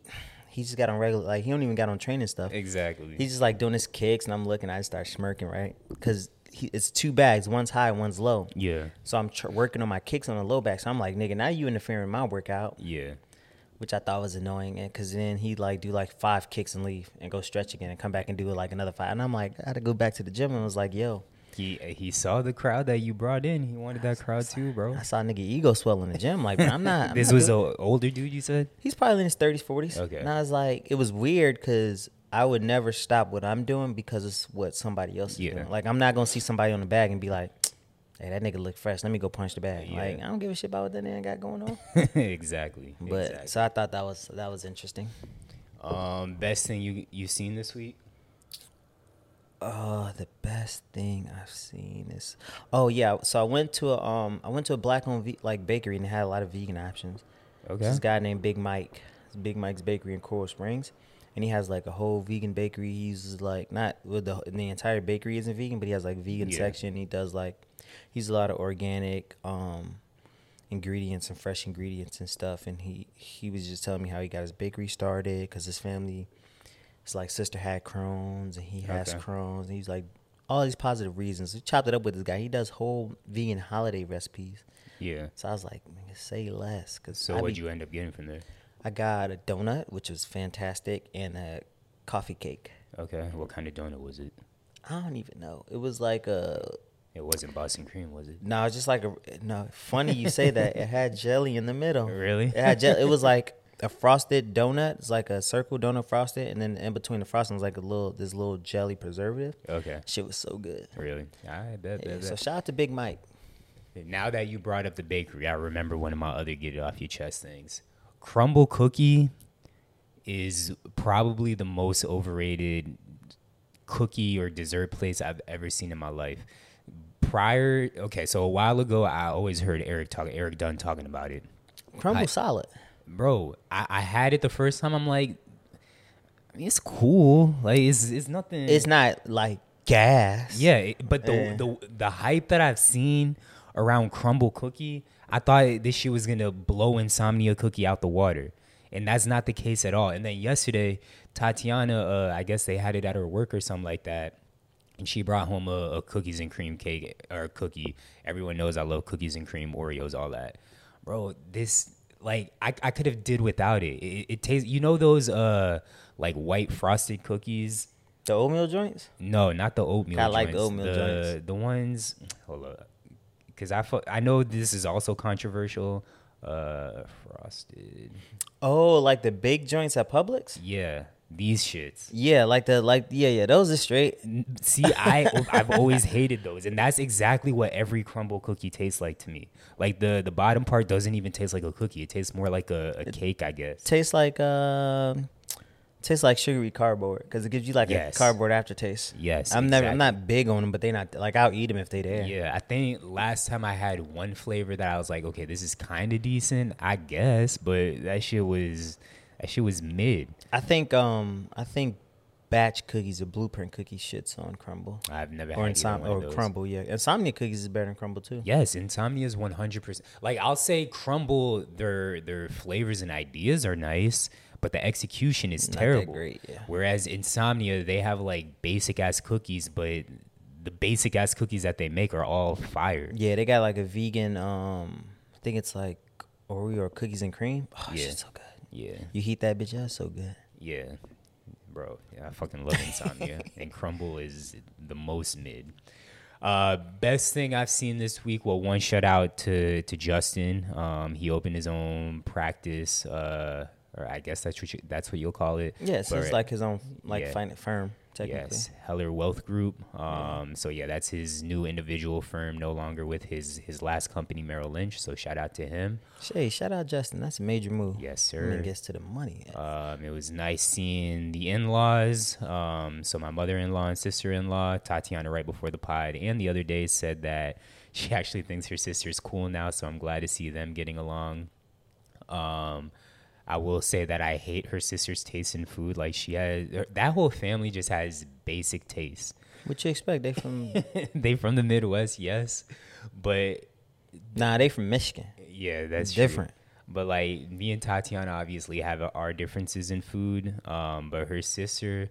he just got on regular like he don't even got on training stuff. exactly. He's just like doing his kicks and I'm looking. I start smirking right because it's two bags. One's high, one's low. yeah. So I'm tr- working on my kicks on the low back. So I'm like, nigga, now you interfering in my workout, Yeah. which I thought was annoying. And cause then he'd like do like five kicks and leave and go stretch again and come back and do like another five. And I'm like, I had to go back to the gym and was like, yo, He he saw the crowd that you brought in. He wanted that crowd too, bro. I saw a nigga ego swell in the gym. Like, but I'm not. I'm this not was an older dude. You said. He's probably in his thirties, forties. Okay. And I was like, it was weird because I would never stop what I'm doing because it's what somebody else is Yeah. doing. Like I'm not gonna see somebody on the bag and be like, "Hey, that nigga look fresh. Let me go punch the bag." Yeah. Like I don't give a shit about what that nigga got going on. exactly. But exactly. so I thought that was that was interesting. um, best thing you you seen this week? Oh, the best thing I've seen is oh yeah. So I went to a um I went to a black owned ve- like bakery and they had a lot of vegan options. Okay. This guy named Big Mike. Big Mike's Bakery in Coral Springs. And he has like a whole vegan bakery. He uses like not with the the entire bakery isn't vegan, but he has like vegan Yeah. section. He does like he's a lot of organic um ingredients and fresh ingredients and stuff. And he he was just telling me how he got his bakery started because his family, his like sister had Crohn's and he has Okay. Crohn's. And he's like all these positive reasons. We chopped it up with this guy. He does whole vegan holiday recipes. Yeah. So I was like, say less. Cause So I what'd be- you end up getting from there? I got a donut, which was fantastic, and a coffee cake. Okay. What kind of donut was it? I don't even know. It was like a It wasn't Boston cream, was it? no, it's just like a no. Funny you say that. It had jelly in the middle. Really? It had jelly. It was like a frosted donut. It's like a circle donut frosted, and then in between the frosting was like a little this little jelly preservative. Okay. Shit was so good. Really? I bet. Yeah, bet, so shout out to Big Mike. Now that you brought up the bakery, I remember one of my other get it off your chest things. Crumbl cookie is probably the most overrated cookie or dessert place I've ever seen in my life. Prior, okay, so a while ago, I always heard Eric talk, Eric Dunn talking about it. Crumbl I- solid. Bro, I, I had it the first time. I'm like, I mean, it's cool. Like, it's it's nothing. It's not like gas. Yeah, but the, Eh. the the hype that I've seen around Crumbl cookie, I thought this shit was gonna blow insomnia cookie out the water, and that's not the case at all. And then yesterday, Tatiana, uh, I guess they had it at her work or something like that, and she brought home a, a cookies and cream cake or cookie. Everyone knows I love cookies and cream, Oreos, all that. Bro, this like I, I could have did without it. It, it tastes, you know those uh like white frosted cookies. The oatmeal joints. No, not the oatmeal. I like the oatmeal the, joints. The ones, hold up, because I fu- I know this is also controversial. Uh, frosted. Oh, like the big joints at Publix. Yeah, these shits. Yeah, like the like yeah yeah those are straight. See, I I've always hated those, and that's exactly what every Crumbl cookie tastes like to me. Like the the bottom part doesn't even taste like a cookie; it tastes more like a, a cake, I guess. Tastes like um Tastes like sugary cardboard because it gives you like Yes. a cardboard aftertaste. Yes, I'm never. I'm not big on them, but they not like I'll eat them if they there. Yeah, I think last time I had one flavor that I was like, okay, this is kind of decent, I guess, but that shit was that shit was mid. I think. Um. I think batch cookies or blueprint cookies shits on Crumbl I've never or had insom- or Crumbl. Yeah, insomnia cookies is better than Crumbl too. Yes, Insomnia is one hundred percent. Like I'll say, Crumbl, their their flavors and ideas are nice, but the execution is Not terrible. great, yeah. Whereas Insomnia, they have like basic ass cookies, but the basic ass cookies that they make are all fire. Yeah, they got like a vegan. Um. I think it's like Oreo or cookies and cream. Oh, Yeah. shit's so good. Yeah, You heat that bitch up, so good. yeah, bro. Yeah, I fucking love Insomnia, and Crumbl is the most mid. Uh, best thing I've seen this week. Well, one shout out to to Justin. Um, he opened his own practice. Uh, or I guess that's what you, that's what you'll call it. Yeah, so it's like his own like Yeah. firm technically. Yes, Heller Wealth Group. Um, so yeah, that's his new individual firm, no longer with his his last company, Merrill Lynch. So shout out to him. Hey, shout out Justin. That's a major move. Yes, When sir. it gets to the money. Um, it was nice seeing the in-laws. Um, so my mother-in-law and sister-in-law, Tatiana, right before the pod, and the other day said that she actually thinks her sister's cool now. So I'm glad to see them getting along. Um, I will say that I hate her sister's taste in food. Like she has, that whole family just has basic taste. What you expect? They from they from the Midwest, yes, but nah, they from Michigan. yeah, that's different. True. But like me and Tatiana obviously have our differences in food. Um, but her sister,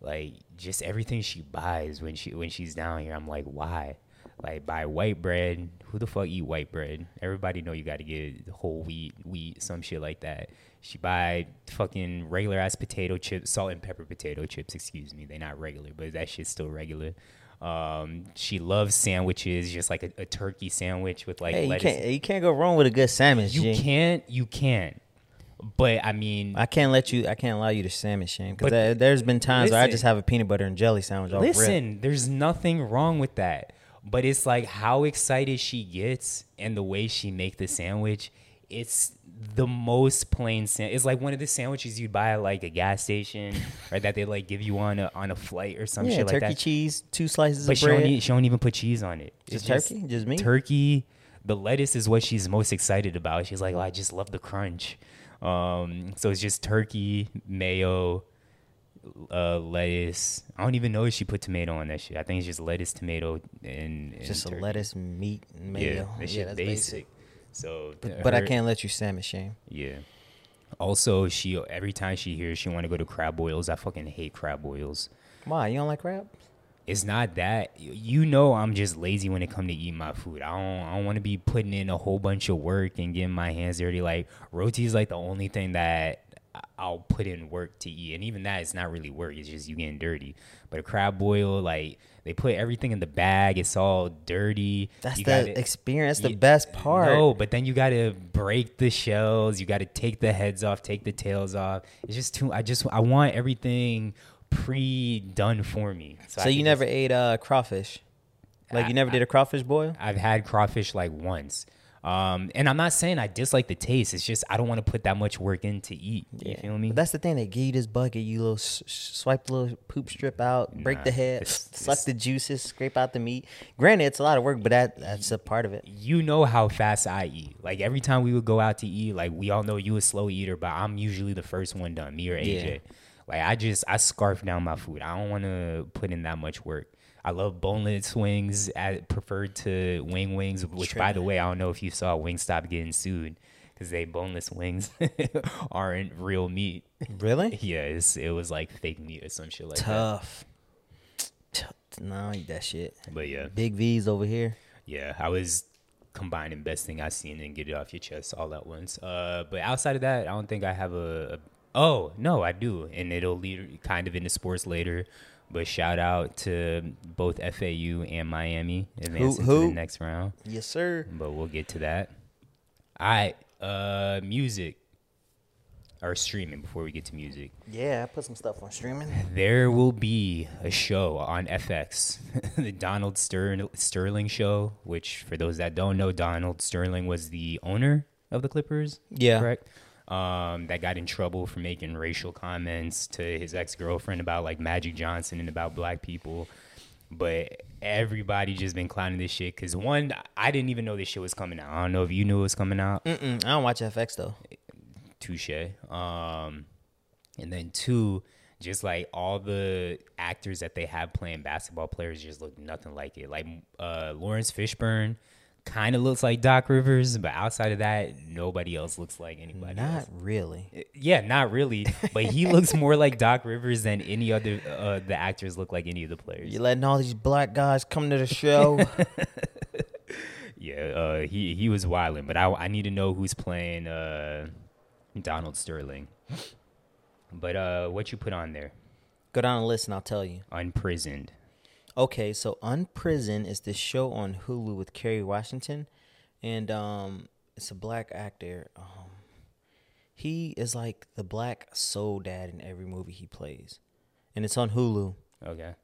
like just everything she buys when she when she's down here, I'm like, why? Like buy white bread. Who the fuck eat white bread? Everybody know you got to get whole wheat, wheat, some shit like that. She buy fucking regular ass potato chips, salt and pepper potato chips. Excuse me, they not regular, but that shit's still regular. Um, she loves sandwiches, just like a, a turkey sandwich with like Hey, you can't you can't go wrong with a good sandwich. You G. can't. You can't. But I mean, I can't let you. I can't allow you to sandwich shame because there, there's been times where I just have a peanut butter and jelly sandwich. listen, there's nothing wrong with that. But it's like how excited she gets and the way she make the sandwich. It's the most plain sandwich. It's like one of the sandwiches you'd buy at like a gas station or that they like give you on a on a flight or some yeah, shit like turkey that. cheese, two slices But of she don't, bread. e- she don't even put cheese on it. Just It's turkey? Just me. Turkey. The lettuce is what she's most excited about. She's like, oh, I just love the crunch. Um, so it's just turkey, mayo, uh, lettuce. I don't even know if she put tomato on that shit. I think it's just lettuce, tomato, and, and just a turkey. lettuce, meat, and Yeah, mayo. that Yeah, shit that's basic. So, But, but I can't let you stand sandwich shame. Yeah. Also, she every time she hears she want to go to crab boils. I fucking hate crab boils. Why you don't like crab? It's not that you know I'm just lazy when it come to eat my food. I don't I don't want to be putting in a whole bunch of work and getting my hands dirty. Like roti is like the only thing that I'll put in work to eat, and even that is not really work. It's just you getting dirty. But a crab boil, like they put everything in the bag. It's all dirty. That's You the gotta- experience. The Ye- best part. No, but then you got to break the shells. You got to take the heads off, take the tails off. It's just too. I just I want everything pre-done for me. So, I you never just- ate uh, crawfish? Like I- you never did a crawfish boil? I've had crawfish like once. Um, and I'm not saying I dislike the taste. It's just I don't want to put that much work in to eat. You feel me? But that's the thing. They give you this bucket. You little s- swipe the little poop strip out, break the head, suck the juices, scrape out the meat. Granted, it's a lot of work, but that that's a part of it. you know how fast I eat. Like every time we would go out to eat, like we all know you a slow eater, but I'm usually the first one done, me or AJ. Yeah. Like I just I scarf down my food. I don't want to put in that much work. I love boneless wings, I preferred to wing wings, which by the way, I don't know if you saw Wingstop getting sued because they boneless wings aren't real meat. Really? Yeah, it's, it was like fake meat or some shit like Tough. Tough. No, eat that shit. But yeah, Big V's over here. Yeah, I was combining best thing I seen and get it off your chest all at once. Uh, but outside of that, I don't think I have a, a. Oh no, I do, and it'll lead kind of into sports later. But shout out to both FAU and Miami advancing to who? the next round. Yes, sir. But we'll get to that. All right, uh, music or streaming before we get to music. Yeah, I put some stuff on streaming. There will be a show on FX, the Donald Ster- Sterling show, which for those that don't know, Donald Sterling was the owner of the Clippers. Yeah. Correct. Um, that got in trouble for making racial comments to his ex girlfriend about like Magic Johnson and about black people. But everybody just been clowning this shit because one, I didn't even know this shit was coming out. I don't know if you knew it was coming out. Mm-mm, I don't watch FX though. Touche. Um, and then two, just like all the actors that they have playing basketball players just look nothing like it. Like uh, Laurence Fishburne kind of looks like Doc Rivers, but outside of that, nobody else looks like anybody. Not else. really. Yeah, not really. But he looks more like Doc Rivers than any other uh, the actors look like any of the players. You're letting all these black guys come to the show? Yeah, uh, he he was wilding, but I I need to know who's playing uh, Donald Sterling. But uh, what you put on there? Go down and listen. I'll tell you. Unprisoned. Okay, so Unprison is this show on Hulu with Kerry Washington, and um, it's a black actor. Um, he is like the black soul dad in every movie he plays, and it's on Hulu. Okay.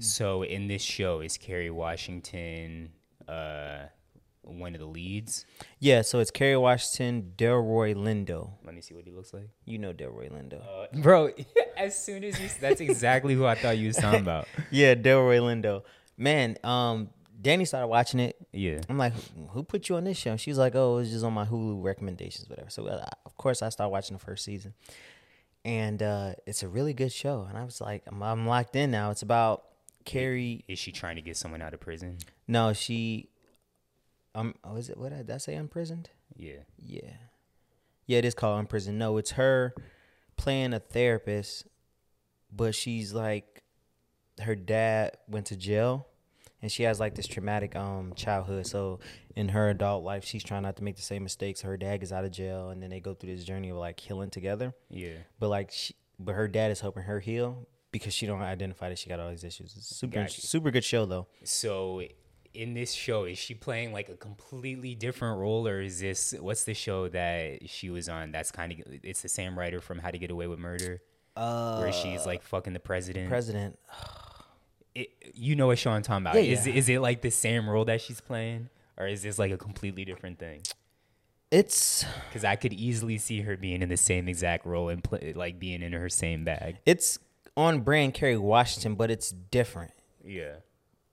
So in this show, is Kerry Washington uh, one of the leads? Yeah, so it's Kerry Washington, Delroy Lindo. Let me see what he looks like. You know Delroy Lindo. Uh, bro, as soon as you, that's exactly who I thought you was talking about. yeah, Delroy Lindo. Man, um, Danny started watching it. Yeah. I'm like, who put you on this show? She's like, oh, it's just on my Hulu recommendations, whatever. So uh, of course I started watching the first season, and uh, it's a really good show. And I was like, I'm, I'm locked in now. It's about Kerry. Is she trying to get someone out of prison? No, she. Um, oh, is it what did I say? Imprisoned. Yeah. Yeah, yeah, it is called Imprisoned. No, it's her playing a therapist, but she's like, her dad went to jail, and she has like this traumatic um childhood. So in her adult life, she's trying not to make the same mistakes. Her dad gets out of jail, and then they go through this journey of like healing together. Yeah. But like, she, but her dad is helping her heal because she don't identify that she got all these issues. It's super Gotcha. super good show though. So in this show, is she playing like a completely different role, or is this what's the show that she was on? That's kind of it's the same writer from How to Get Away with Murder, Uh, where she's like fucking the president. president. it, you know what show I'm talking about? Yeah, Is yeah. is it like the same role that she's playing, or is this like a completely different thing? It's Because I could easily see her being in the same exact role and play, like being in her same bag. it's on brand Kerry Washington, but it's different. Yeah.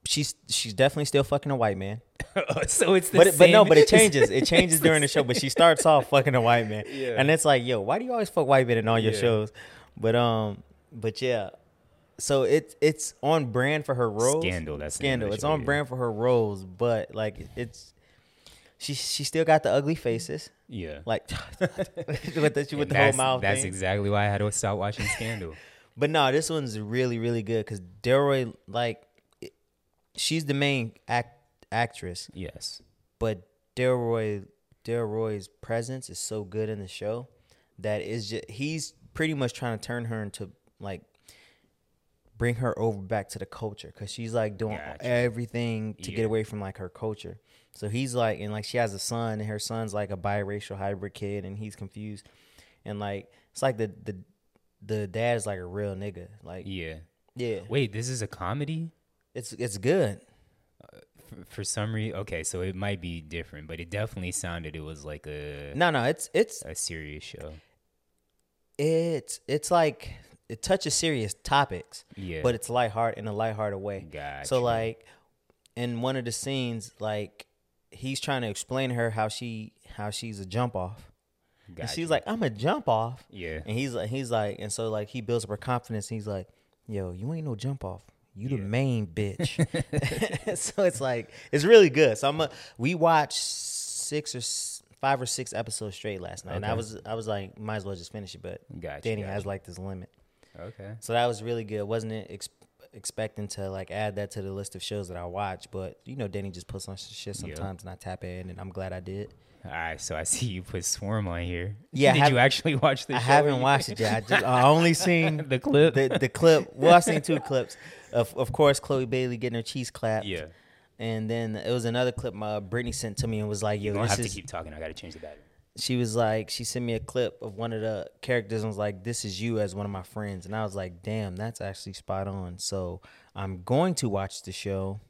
She's she's definitely still fucking a white man. so it's the But it, but no, but it changes. It changes during the show. But she starts off fucking a white man, Yeah. and it's like, yo, why do you always fuck white men in all your Yeah. shows? But um, but yeah, so it's it's on brand for her roles. Scandal, that's the name of scandal. It's show, on yeah. brand for her roles, but like it's she she still got the ugly faces, Yeah. like with the with the whole mouth. That's thing. exactly why I had to stop watching Scandal. But no, this one's really, really good because Delroy, like, she's the main act actress, yes. but Delroy, Delroy's presence is so good in the show that is just he's pretty much trying to turn her into like bring her over back to the culture because she's like doing Gotcha. everything to Yeah. get away from like her culture. So he's like, and like she has a son, and her son's like a biracial hybrid kid, and he's confused, and like it's like the the the dad is like a real nigga, like Yeah. yeah, Wait, this is a comedy? It's it's good. Uh, for, for some reason, okay, so it might be different, but it definitely sounded it was like a No, no, it's it's a serious show. it's it's like it touches serious topics, Yeah. but it's lighthearted in a lighthearted way. Gotcha. So like in one of the scenes, like he's trying to explain to her how she how she's a jump off. And she's like, I'm a jump off. Yeah. And he's like he's like and so like he builds up her confidence. he's like, Yo, you ain't no jump off. You the main bitch. so it's like it's really good. So I'm a, we watched six or five or six episodes straight last night. And I Okay. was I was like, might as well just finish it, but Gotcha, Danny has like this limit. Okay. So that was really good. Wasn't it ex- expecting to like add that to the list of shows that I watch, but you know, Danny just puts on shit Yeah. sometimes, and I tap in, and I'm glad I did. All right, so I see you put Swarm on here. Yeah, Did you actually watch the show? I haven't watched it yet. I just I only seen the clip. the the clip. Well, I seen two clips. Of of course, Chloe Bailey getting her cheese clapped. yeah. And then it was another clip my Brittany sent to me and was like, "Yo, don't this have is." to keep talking. I got to change the battery. she was like, she sent me a clip of one of the characters and was like, "This is you as one of my friends," and I was like, "Damn, that's actually spot on." So I'm going to watch the show.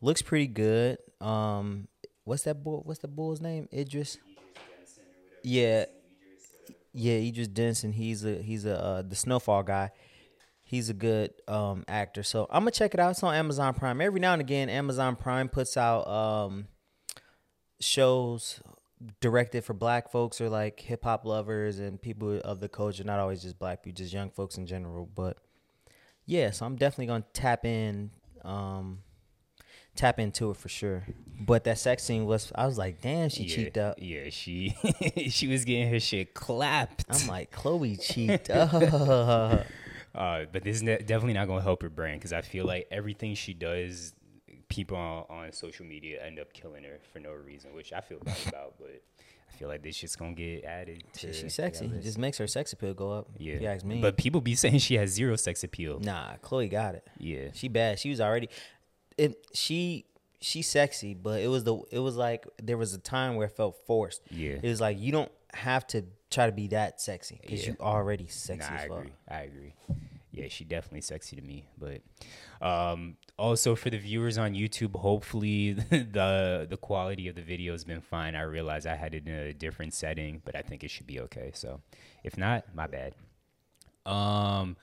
Looks pretty good. Um, what's that bull? What's the bull's name? Idris. Yeah, yeah, Idris Denson. He's a he's a uh, the Snowfall guy. He's a good um, actor. So I'm gonna check it out. It's on Amazon Prime. Every now and again, Amazon Prime puts out um, shows directed for black folks or like hip hop lovers and people of the culture. Not always just black people, just young folks in general. But yeah, so I'm definitely gonna tap in. Um, tap into it for sure. But that sex scene was I was like, damn, she yeah, cheeked up. Yeah, she she was getting her shit clapped. I'm like, Chloe cheeked up. Uh, but this is ne- definitely not going to help her brand because I feel like everything she does, people on, on social media end up killing her for no reason, which I feel bad about. But I feel like this shit's gonna get added. To She's sexy. It just makes her sex appeal go up. yeah, you ask me. But people be saying she has zero sex appeal. nah, Chloe got it. Yeah, She bad. She was already it she she's sexy, but it was the it was like there was a time where it felt forced. Yeah. It was like you don't have to try to be that sexy because Yeah. you already sexy Nah, I fuck. agree. I agree. Yeah, she definitely sexy to me. But um, also for the viewers on YouTube, hopefully the the quality of the video has been fine. I realize I had it in a different setting, but I think it should be okay. So if not, my bad. Um,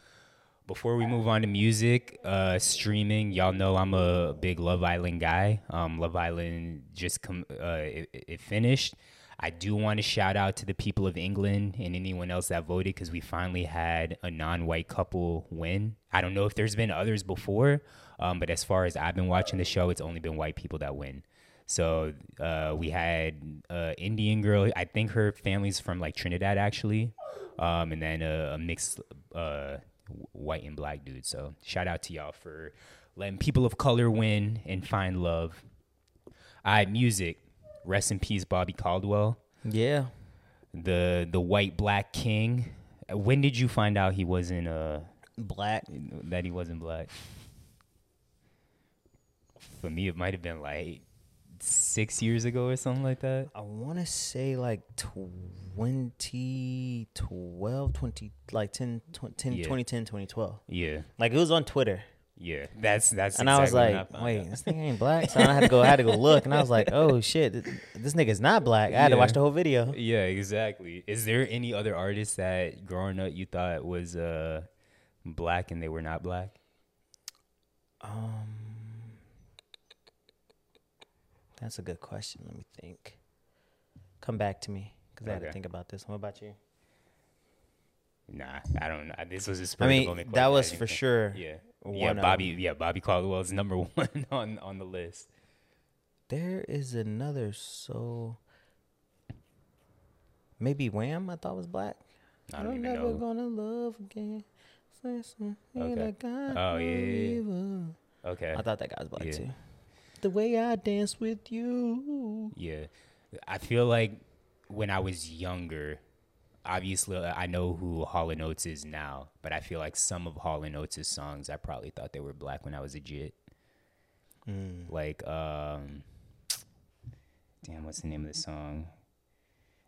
before we move on to music, uh, streaming, y'all know I'm a big Love Island guy. Um, Love Island just com- uh, it, it finished. I do want to shout out to the people of England and anyone else that voted because we finally had a non-white couple win. I don't know if there's been others before, um, but as far as I've been watching the show, it's only been white people that win. So uh, we had uh, Indian girl. I think her family's from like Trinidad actually, um, and then a, a mixed uh, white and black dude. So shout out to y'all for letting people of color win and find love. All right, music. Rest in peace, Bobby Caldwell, Yeah. the the white black king. Uh, When did you find out he wasn't uh Black. that he wasn't black? For me, it might have been like six years ago or something like that. I want to say like 2012, 20, like 10, 20, 10 Yeah. 2010, 2012. Yeah, Like it was on Twitter. yeah. That's that's. and I was like, wait, out. this nigga ain't black. So I had to go, I had to go look. And I was like, oh shit, th- this nigga's not black. I had to watch the whole video. Yeah, exactly. Is there any other artist that growing up you thought was uh black and they were not black? Um, that's a good question. Let me think. Come back to me because I had to think about this. What about you? Nah, I don't know. This was a spur I mean, that question. Was for think- sure. Yeah, yeah. Bobby, yeah, Bobby Caldwell is number one on on the list. There is another so maybe Wham. I thought was black. I don't I'm even never know. gonna love again. Okay. Oh, yeah, yeah. Okay. I thought that guy was black Yeah. too. The way I dance with you. Yeah. I feel like when I was younger, obviously uh, I know who Hall and Oates is now, but I feel like some of Hall and Oates' songs I probably thought they were black when I was a jit. Mm. Like um damn, what's the name of the song?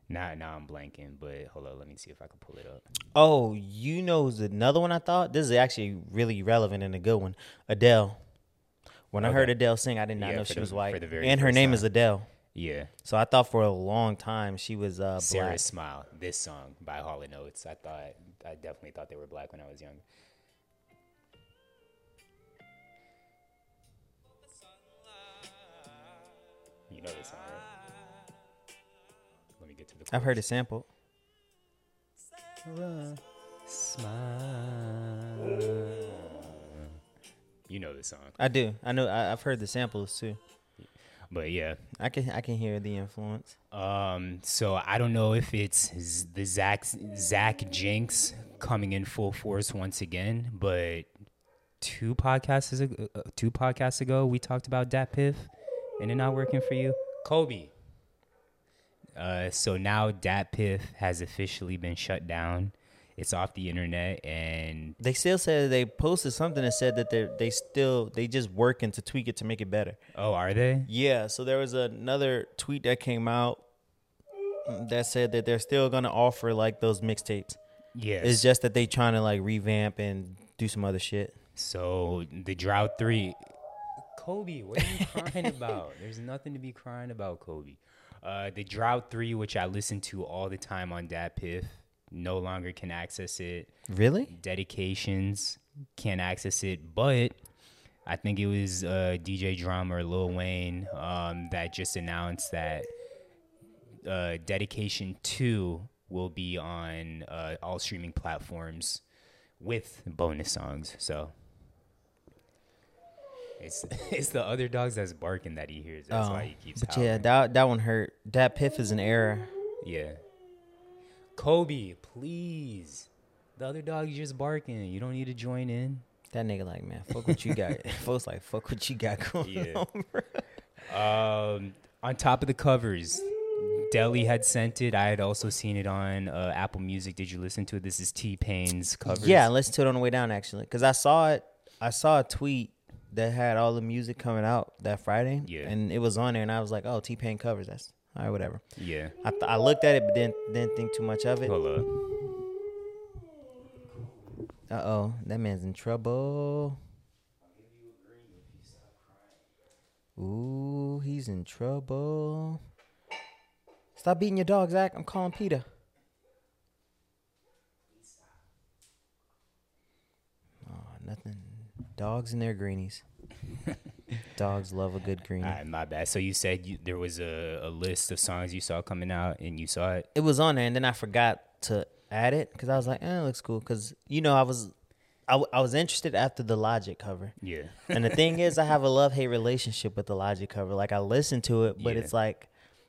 Now now I'm blanking, but hold on, let me see if I can pull it up. Oh, you know who's another one I thought? This is actually really relevant and a good one. Adele. When I heard Adele sing, I did not Yeah, know she the- was white. the very And her first name is. Adele. Yeah. So I thought for a long time she was uh, Sara black. Smile, this song by Hall and Oates. I thought I definitely thought they were black when I was young. You know this song, right? Let me get to the. I've heard it chorus. sampled. Smile. You know this song, I do. I know. I, I've heard the samples too. but yeah. I can. I can hear the influence. Um, so I don't know if it's the Zach Zach Jinx coming in full force once again, but two podcasts ago, uh, two podcasts ago we talked about DatPiff and it not working for you, Kobe. Uh, so now DatPiff has officially been shut down. It's off the internet, and They still said they posted something that said that they they still they just working to tweak it to make it better. oh, are they? Yeah. So there was another tweet that came out that said that they're still gonna offer like those mixtapes. Yes. It's just that they trying to like revamp and do some other shit. So the drought three, Kobe. What are you crying about? There's nothing to be crying about, Kobe. Uh, the Drought Three, which I listen to all the time on DatPiff, no longer can access it. Really? Dedications can't access it, but I think it was uh, DJ Drama or Lil Wayne um, that just announced that uh, Dedication Two will be on uh, all streaming platforms with bonus songs. So it's it's the other dogs that's barking that he hears. That's why he keeps. But yeah, that that one hurt. DatPiff is an error. yeah. Kobe, please. The other dog is just barking. You don't need to join in. That nigga like, man, fuck what you got. Folks like, fuck what you got going Yeah. on, bro. Um, on top of the covers, Deli had sent it. I had also seen it on uh, Apple Music. Did you listen to it? This is T-Pain's covers. Yeah, I listened to it on the way down actually, because I saw it. I saw a tweet that had all the music coming out that Friday. Yeah. and it was on there, and I was like, oh, T Pain covers. That's all right, whatever. yeah. I th- I looked at it, but didn't didn't think too much of it. Hold up. Uh oh, that man's in trouble. Ooh, he's in trouble. Stop beating your dog, Zach. I'm calling Peter. Oh, nothing. Dogs and their greenies. Dogs love a good. All right, my bad. So you said you, there was a, a list of songs you saw coming out, and you saw it. It was on there, and then I forgot to add it because I was like, eh, it looks cool. Because, you know, I was. I, w- I was interested after the Logic cover. Yeah. And the thing is, I have a love hate relationship with the Logic cover. Like I listen to it, but Yeah. it's like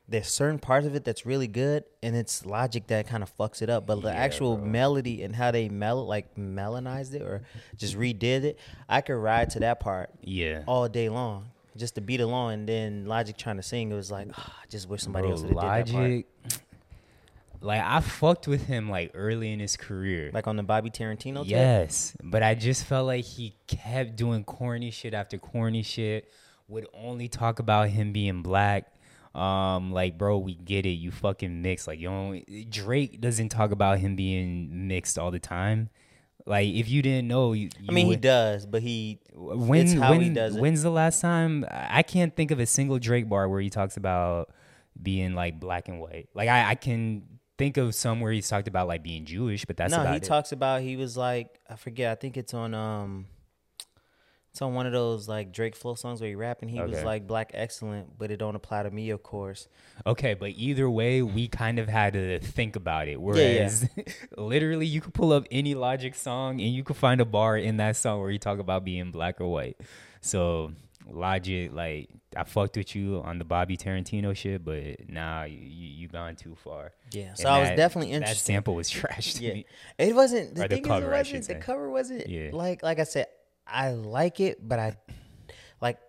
there's certain parts of it that's really good, and it's Logic that kind of fucks it up. But the Yeah, actual bro. melody and how they mel like melonized it or just redid it, I could ride to that part yeah. all day long just to beat along. And then Logic trying to sing, it was like, ah, I just wish somebody Bro, else would have did that part. Like I fucked with him like early in his career. Like on the Bobby Tarantino tape. Yes, but I just felt like he kept doing corny shit after corny shit. Would only talk about him being black. Um, like, bro, we get it. You fucking mix. Like, you don't. Drake doesn't talk about him being mixed all the time. Like, if you didn't know, you, I mean, he does, but he When when he does it. when's the last time? I can't think of a single Drake bar where he talks about being like black and white. Like, I, I can think of some where he's talked about like being Jewish, but that's no, he it. talks about he was like I forget. I think it's on um, it's on one of those like Drake flow songs where he rapping. He was like black excellent, but it don't apply to me, of course. Okay, but either way, we kind of had to think about it. Whereas, literally, you could pull up any Logic song and you could find a bar in that song where you talk about being black or white. So, Logic, like, I fucked with you on the Bobby Tarantino shit, but now you, you, gone too far. Yeah, And so I was that- definitely interested. That sample was trash to Yeah, me. it wasn't the Or the thing cover, is, it wasn't the cover wasn't Yeah. like like I said. I like it, but I like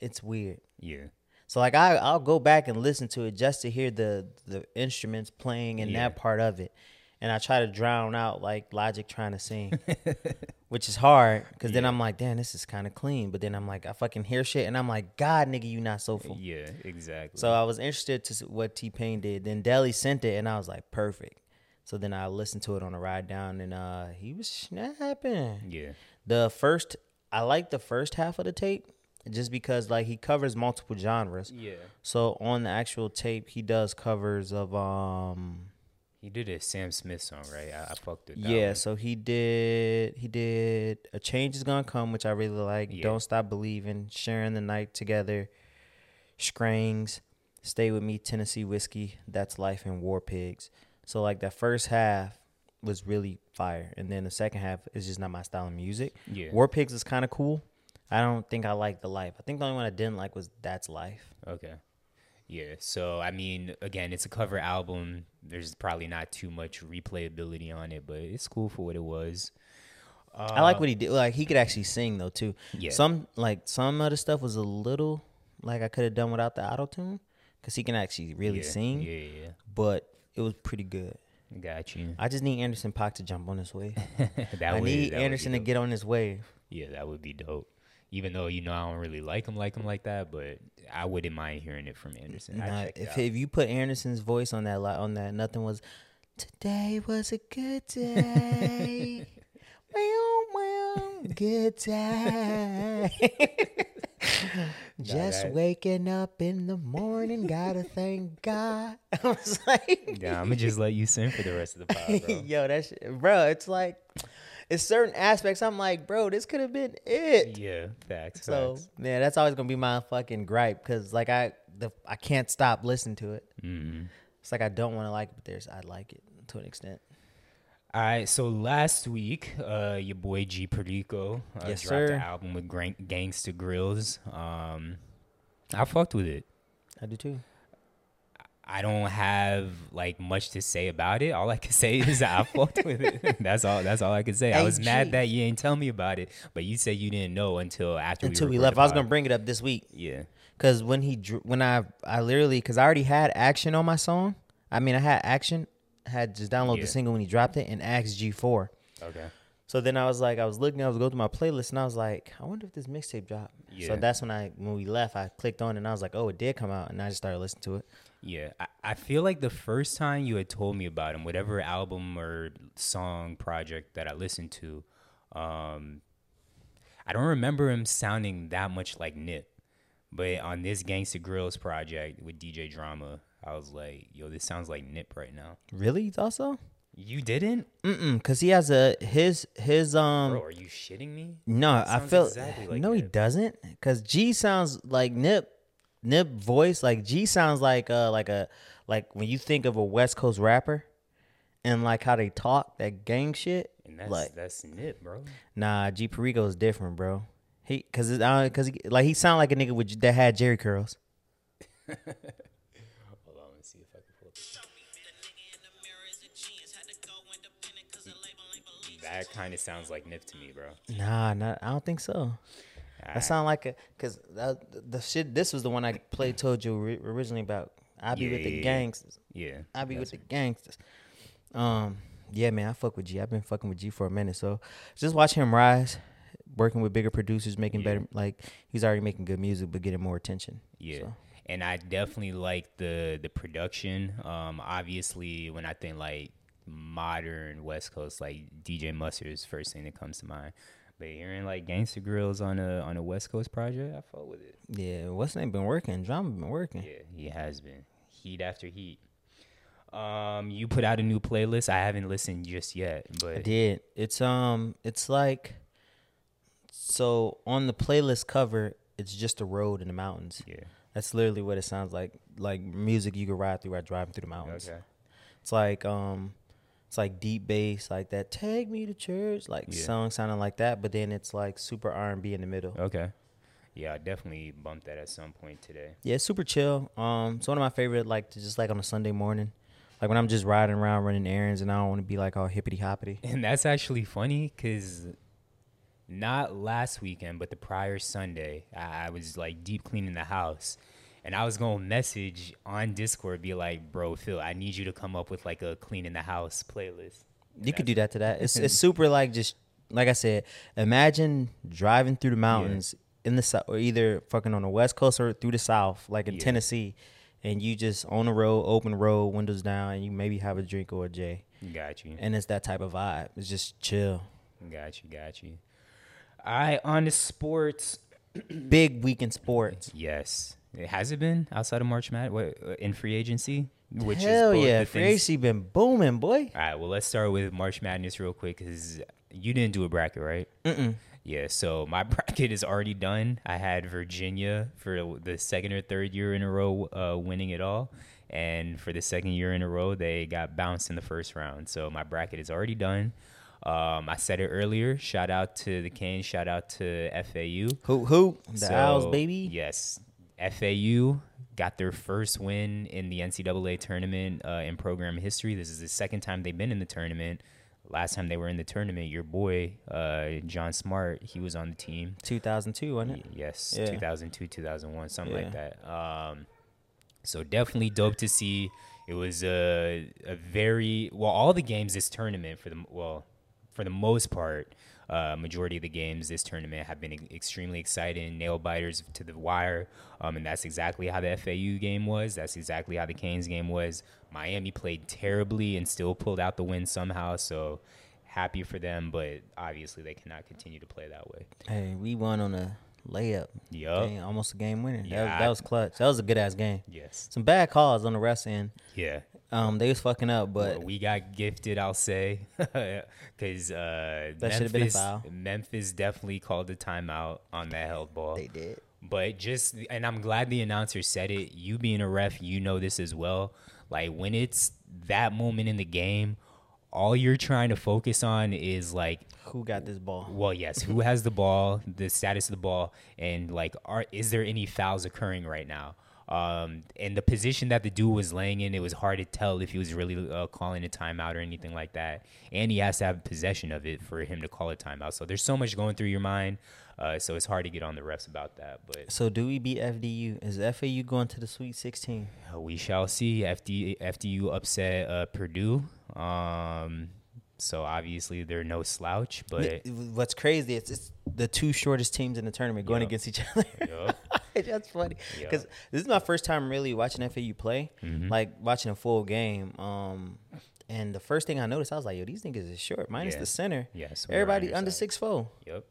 it's weird. Yeah. So like I I'll go back and listen to it just to hear the the instruments playing and Yeah. that part of it, and I try to drown out like Logic trying to sing, which is hard because then I'm like, damn, this is kind of clean. But then I'm like, I fucking hear shit and I'm like, God, nigga, you not soulful. Yeah, exactly. So I was interested to see what T-Pain did. Then Deli sent it and I was like, perfect. So then I listened to it on the ride down and uh he was snapping. yeah. The first I like the first half of the tape just because like he covers multiple genres. Yeah. So on the actual tape, he does covers of um He did a Sam Smith song, right? I, I fucked that yeah. one. So he did he did a change is gonna come, which I really like. Yeah. Don't stop believing, sharing the night together, Scrangs, stay with me, Tennessee whiskey, that's life, and War Pigs. So like that first half was really fire, and then the second half is just not my style of music. Yeah. War Pigs is kind of cool. I don't think I like the life. I think the only one I didn't like was that's life. Okay. Yeah. So I mean, again, it's a cover album. There's probably not too much replayability on it, but it's cool for what it was. I like what uh, he did. Like he could actually sing though too. Yeah. Some like some of the stuff was a little like I could have done without the auto tune because he can actually really yeah, sing. Yeah, yeah. But it was pretty good. Got you. I just need Anderson Paak to jump on this wave. that I would- need that Anderson to get on this wave. Yeah, that would be dope. Even though you know I don't really like him like him like that, but I wouldn't mind hearing it from Anderson. Nah, if if you put Anderson's voice on that on that, nothing was. Today was a good day. well, well, good day. Just that- waking up in the morning, gotta thank God. I was like, Yeah, I'm gonna just let you sing for the rest of the pod, bro. yo, that's bro. It's like, it's certain aspects. I'm like, bro, this could have been it. yeah, facts. So facts. yeah, that's always gonna be my fucking gripe because like I the I can't stop listening to it. Mm-hmm. It's like I don't want to like it, but there's I like it to an extent. All right, so last week, uh, your boy G Perico uh, Yes, dropped sir. an album with Gran- Gangsta Grillz. Um, I fucked with it. I do too. I don't have like much to say about it. All I can say is that I fucked with it. That's all. That's all I can say. I was mad that you ain't tell me about it, but you said you didn't know until after Until we, we left, I was gonna bring it up this week Yeah, because when he when I I literally because I already had action on my song. I mean I had action. Had just download Yeah. the single when he dropped it and Axe G4. okay. So then I was like, I was looking, I was going through my playlist, and I was like, I wonder if this mixtape dropped. Yeah. So that's when I, when we left, I clicked on it, and I was like, oh, it did come out, and I just started listening to it. Yeah, I, I feel like the first time you had told me about him, whatever album or song project that I listened to, um, I don't remember him sounding that much like Nip. But on this Gangsta Grillz project with DJ Drama, I was like, yo, this sounds like Nip right now. Really? Also? You didn't? Mm-mm, cause he has a his his um. Bro, are you shitting me? no, I feel exactly like no, he doesn't. Cause G sounds like Nip, Nip voice. Like G sounds like uh like a like when you think of a West Coast rapper, and like how they talk that gang shit. And that's like that's Nip, bro. Nah, G Perico is different, bro. He cause it, uh, cause he, like he sound like a nigga with that had Jerry curls. That kind of sounds like Nip to me, bro. Nah, not, I don't think so. That sound like a cause the shit. This was the one I played. Told you ori- originally about. I be Yeah, with the yeah, gangsters. Yeah. I be with that's- the gangsters. Um, yeah, man, I fuck with G. I've been fucking with G for a minute. So just watch him rise, working with bigger producers, making Yeah. better. Like he's already making good music, but getting more attention. Yeah. So, And I definitely like the the production. Um obviously when I think like modern West Coast, like DJ Mustard is first thing that comes to mind. But hearing like Gangsta Grillz on a on a West Coast project, I fuck with it. yeah, what's name been working? Drama been working. Yeah, he has been. Heat after heat. Um, you put out a new playlist. I haven't listened just yet, but I did. It's um, it's like, so on the playlist cover, it's just a road in the mountains. yeah. That's literally what it sounds like. Like music you could ride through while driving through the mountains. Okay. It's like um, it's like deep bass, like that. Take me to church, like Yeah. song sounding like that. But then it's like super R and B in the middle. Okay. Yeah, I definitely bumped that at some point today. Yeah, it's super chill. Um, it's one of my favorite. Like to just like on a Sunday morning, like when I'm just riding around running errands and I don't want to be like all hippity hoppity. And that's actually funny because not last weekend, but the prior Sunday, I, I was like deep cleaning the house. And I was going to message on Discord, be like, bro, Phil, I need you to come up with like a cleaning the house playlist. You could do that to that. It's it's super like just like I said. Imagine driving through the mountains in the south, or either fucking on the west coast or through the south, like in Yeah. Tennessee, and you just on the road, open road, windows down, and you maybe have a drink or a J, Got you. and it's that type of vibe. It's just chill. Got you. Got you. All right, on to sports. Big week in sports. Yes. Has it been outside of March Madness what, uh, in free agency? Which Hell both yeah, free agency been booming, boy. All right, well, let's start with March Madness real quick because you didn't do a bracket, right? Mm-mm. Yeah, so my bracket is already done. I had Virginia for the second or third year in a row uh, winning it all. And for the second year in a row, they got bounced in the first round. So my bracket is already done. Um, I said it earlier. Shout out to the Canes. Shout out to FAU. Who who the So, Owls, baby? Yes. FAU got their first win in the NCAA tournament uh, in program history. This is the second time they've been in the tournament. Last time they were in the tournament, your boy, uh, John Smart, he was on the team. 2002, wasn't it? Yes, Yeah. 2002, 2001, something like that. Um, so definitely dope to see. It was a, a very well. All the games this tournament for the well, for the most part, uh, majority of the games this tournament have been extremely exciting, nail biters to the wire, um, and that's exactly how the FAU game was. That's exactly how the Canes game was. Miami played terribly and still pulled out the win somehow. So happy for them, but obviously they cannot continue to play that way. Hey, we won on a layup. Yup. Game- almost a game winner. that, Yeah, was, that was clutch. That was a good ass game. Yes. Some bad calls on the rest end. Yeah. Um, they was fucking up, but Well, we got gifted, I'll say, because uh, That should've been a Memphis, foul. Memphis definitely called the timeout on that held ball. they did. But just, and I'm glad the announcer said it. You being a ref, you know this as well. Like when it's that moment in the game, all you're trying to focus on is like Who got this ball? well, yes. Who has the ball? The status of the ball, and like, are is there any fouls occurring right now? Um, and the position that the dude was laying in, it was hard to tell if he was really uh, calling a timeout or anything like that. And he has to have possession of it for him to call a timeout. So there's so much going through your mind. Uh, so it's hard to get on the refs about that. But So do we beat FDU? Is FAU going to the Sweet 16? uh, we shall see. FD, FDU upset uh, Purdue. Um, so obviously they're no slouch, but What's crazy is it's the two shortest teams in the tournament going Yup. against each other. Yup. That's funny Yeah. because this is my first time really watching FAU play, Mm-hmm. like watching a full game. Um, and the first thing I noticed, I was like, "Yo, these niggas is short." Minus Yeah. the center. Yes, we're everybody under six four. Yep.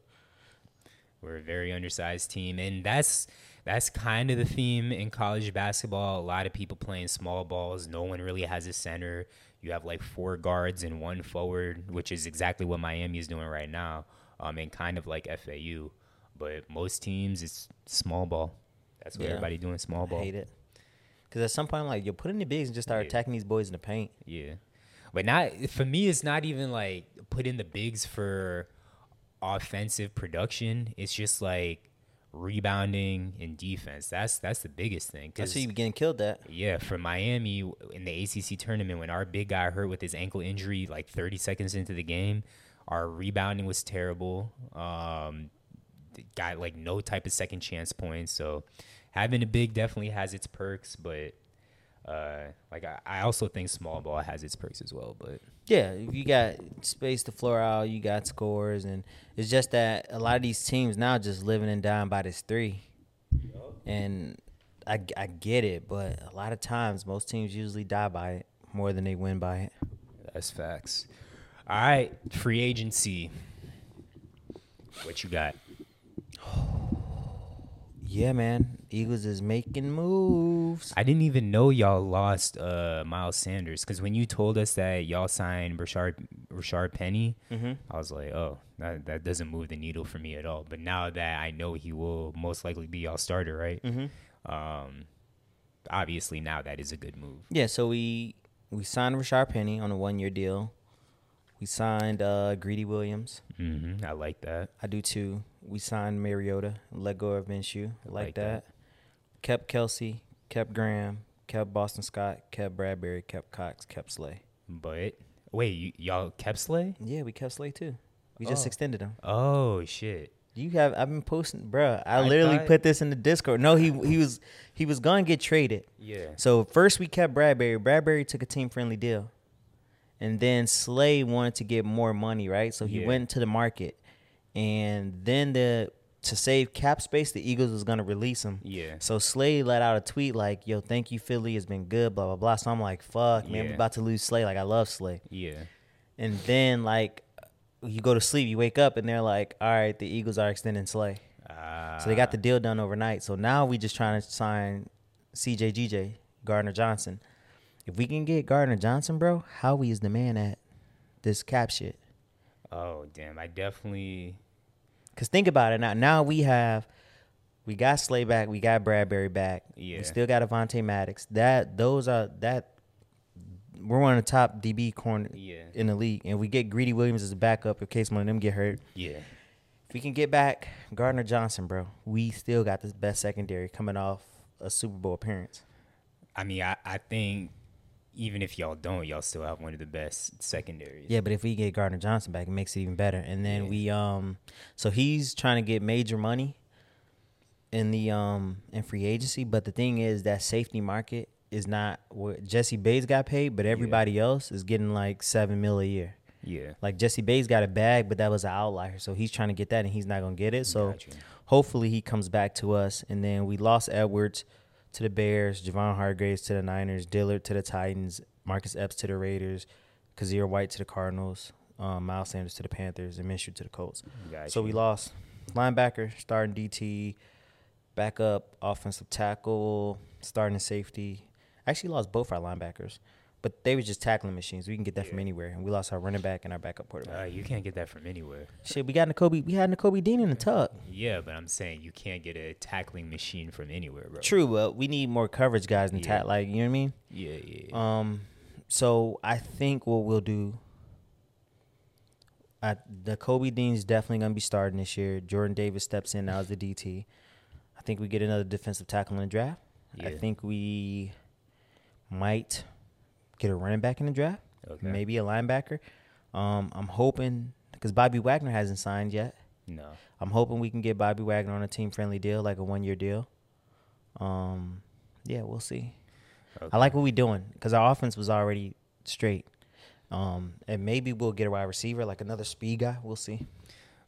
We're a very undersized team, and that's that's kind of the theme in college basketball. A lot of people playing small balls. No one really has a center. You have like four guards and one forward, which is exactly what Miami is doing right now, um, and kind of like FAU. But most teams, it's small ball. That's what Yeah. everybody doing small I ball. hate it because at some point I'm like, "Yo, put in the bigs and just start Yeah. attacking these boys in the paint." Yeah. But not for me it's not even like put in the bigs for offensive production. It's just like rebounding and defense. That's that's the biggest thing. That's who you getting killed at. yeah, for Miami in the ACC tournament when our big guy hurt with his ankle injury like 30 seconds into the game, our rebounding was terrible. Um got like no type of second chance points. So having a big definitely has its perks, but uh, like I, I also think small ball has its perks as well. But Yeah, if you got space to floor out, you got scores, and it's just that a lot of these teams now just living and dying by this three. And I, I get it, but a lot of times most teams usually die by it more than they win by it. that's facts. All right, free agency. What you got? Yeah, man, Eagles is making moves. I didn't even know y'all lost uh, Miles Sanders because when you told us that y'all signed Rashard Rashard Penny, I was like, oh, that, that doesn't move the needle for me at all. But now that I know he will most likely be y'all starter, right? Um, obviously now that is a good move. Yeah, so we we signed Rashard Penny on a one year deal. We signed uh, Greedy Williams. hmm I like that. I do too. We signed Mariota, let go of Minshew. I like, like that. that. Kept Kelsey, kept Graham, kept Boston Scott, kept Bradbury, kept Cox, kept Slay. But wait, you, y'all kept Slay? Yeah, we kept Slay too. We just Oh. extended him. Oh shit! You have I've been posting, bruh. I, I literally thought- put this in the Discord. No, he he was he was gonna get traded. Yeah. So first we kept Bradbury. Bradbury took a team friendly deal. And then Slay wanted to get more money, right? So he Yeah. went to the market. And then the to save cap space, the Eagles was gonna release him. Yeah. So Slay let out a tweet like, "Yo, thank you, Philly. It's been good." Blah blah blah. So I'm like, "Fuck, man, we're about to lose Slay. Like, I love Slay." Yeah. And then like, you go to sleep, you wake up, and they're like, "All right, the Eagles are extending Slay." Uh, So they got the deal done overnight. So now we just trying to sign CJGJ Gardner Johnson. If we can get Gardner Johnson, bro, Howie is the man at this cap shit. Oh damn! I definitely. Cause think about it now. Now we have, we got Slay back, we got Bradbury back. Yeah. We still got Avonte Maddox. That those are that. We're one of the top DB corner Yeah. in the league, and we get Greedy Williams as a backup in case one of them get hurt. Yeah. If we can get back Gardner Johnson, bro, we still got the best secondary coming off a Super Bowl appearance. I mean, I, I think even if y'all don't, y'all still have one of the best secondaries. Yeah, but if we get Gardner Johnson back, it makes it even better. And then Yeah. we um, so he's trying to get major money in the um in free agency. But the thing is that safety market is not what Jesse Bates got paid, but everybody else is getting like seven mil a year. Yeah. Like Jesse Bates got a bag, but that was an outlier, so he's trying to get that, and he's not gonna get it. So Gotcha. hopefully he comes back to us. And then we lost Edwards to the Bears, Javon Hargraves to the Niners, Dillard to the Titans, Marcus Epps to the Raiders, Kyzir White to the Cardinals, um, Miles Sanders to the Panthers, and Minshew to the Colts. Gotcha. So we lost linebacker, starting DT, backup offensive tackle, starting safety. Actually, lost both our linebackers, but they were just tackling machines. We can get that from anywhere, and we lost our running back and our backup quarterback. Uh, you can't get that from anywhere. Shit, we got Nakobe. We had Nakobe Dean in the tuck. Yeah, but I'm saying you can't get a tackling machine from anywhere, bro. True, but we need more coverage guys in Yeah. tack. Like you know what I mean? Yeah, yeah. yeah. Um, so I think what we'll do. I, the Kobe Dean's definitely gonna be starting this year. Jordan Davis steps in now as the DT. I think we get another defensive tackle in the draft. I think we might get a running back in the draft. Okay. Maybe a linebacker. Um, I'm hoping because Bobby Wagner hasn't signed yet. no. I'm hoping we can get Bobby Wagner on a team friendly deal, like a one year deal. Um, yeah, we'll see. Okay. I like what we're doing because our offense was already straight. Um, and maybe we'll get a wide receiver, like another speed guy. We'll see.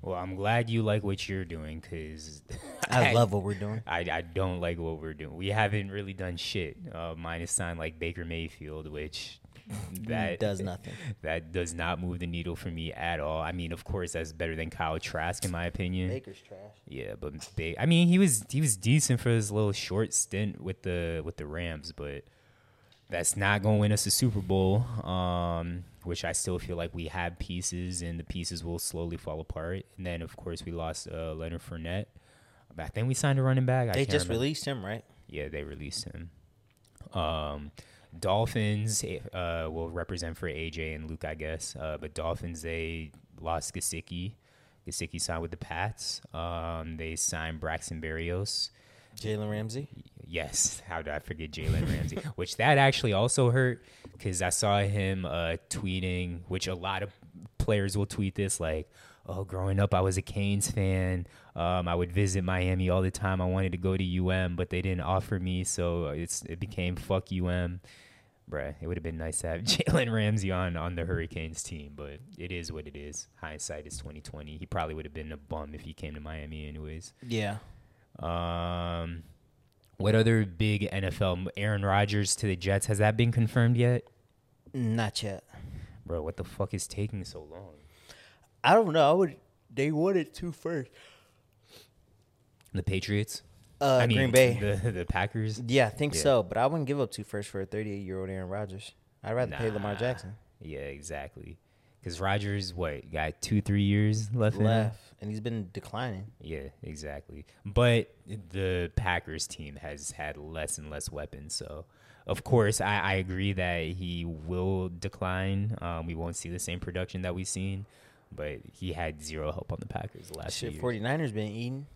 Well, I'm glad you like what you're doing because I love what we're doing. I, I don't like what we're doing. We haven't really done shit. Uh, minus sign like Baker Mayfield, which that does nothing. That does not move the needle for me at all. I mean, of course, that's better than Kyle Trask in my opinion. Baker's trash. Yeah, but ba- I mean, he was he was decent for his little short stint with the with the Rams, but that's not going to win us a Super Bowl. Um, which I still feel like we have pieces, and the pieces will slowly fall apart. And then, of course, we lost uh, Leonard Fournette. I think we signed a running back. They just remember. released him, right? Yeah, they released him. Um, Dolphins uh, will represent for AJ and Luke, I guess. Uh, but Dolphins, they lost Gesicki. Gesicki signed with the Pats. Um, they signed Braxton Berrios. Jalen Ramsey. Yes, how did I forget Jalen Ramsey? which that actually also hurt because I saw him uh, tweeting, which a lot of players will tweet this like, "Oh, growing up, I was a Canes fan. Um, I would visit Miami all the time. I wanted to go to UM, but they didn't offer me, so it's it became fuck UM." Bruh, it would have been nice to have Jalen Ramsey on on the Hurricanes team, but it is what it is. Hindsight is twenty twenty. He probably would have been a bum if he came to Miami, anyways. Yeah. Um, what other big NFL? Aaron Rodgers to the Jets. Has that been confirmed yet? Not yet. Bro, what the fuck is taking so long? I don't know. I would. They wanted to first. The Patriots? Uh, I mean, Green Bay. The, the Packers? yeah, I think Yeah. so. But I wouldn't give up two first for a 38 year old Aaron Rodgers. I'd rather pay Lamar Jackson. Yeah, exactly. Because Rogers, what, got two, three years left? Left, and he's been declining. Yeah, exactly. But the Packers team has had less and less weapons. So, of course, I, I agree that he will decline. Um, we won't see the same production that we've seen. But he had zero help on the Packers the last Shit, years. 49ers been eating.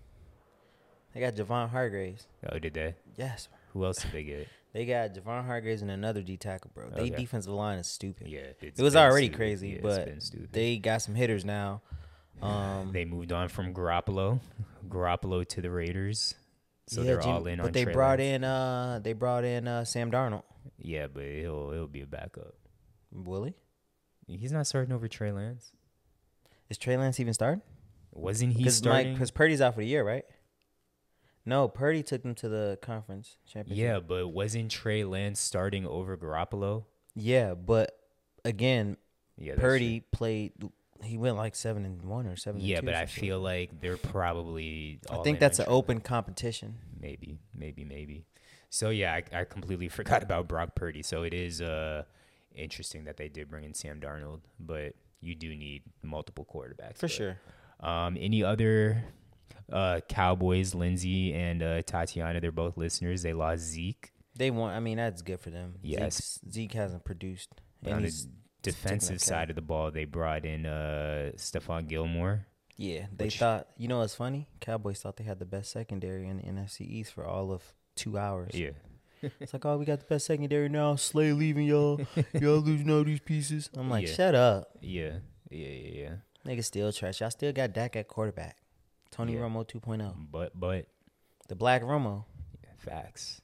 They got Javon Hargraves. Oh, did they? Yes. Who else did they get? They got Javon Hargraves and another D tackle, bro. They Okay. defensive line is stupid. Yeah, it's it was already stupid. crazy, Yeah, but they got some hitters now. Um, they moved on from Garoppolo, Garoppolo to the Raiders. So yeah, they're Jim- all in but on they brought in uh they brought in uh Sam Darnold. Yeah, but he'll he'll be a backup. Will he? He's not starting over Trey Lance. Is Trey Lance even starting? Wasn't he starting? because Purdy's out for the year, right? No, Purdy took them to the conference championship. yeah, but wasn't Trey Lance starting over Garoppolo? yeah, but again, Yeah, that's Purdy played. He went like seven and one or seven. true. and Yeah, two but I some feel like they're probably. I think that's an open competition. maybe maybe maybe so yeah I, I completely forgot about brock purdy so it is uh interesting that they did bring in sam darnold but you do need multiple quarterbacks For there. sure. um any other uh cowboys lindsay and uh tatiana they're both listeners they lost zeke They want. I mean, that's good for them. Yes. Zeke's, Zeke hasn't produced. but on the defensive side of the ball they brought in uh Stephon gilmore Yeah, they Which- thought. You know what's funny? Cowboys thought they had the best secondary in the NFC East for all of two hours. yeah It's like, oh, we got the best secondary now. Slay leaving y'all. y'all losing all these pieces. I'm like, Yeah. shut up. yeah yeah yeah yeah Nigga still trash. Y'all still got Dak at quarterback. Tony Yeah. Romo 2.0. but but The Black Romo. Facts.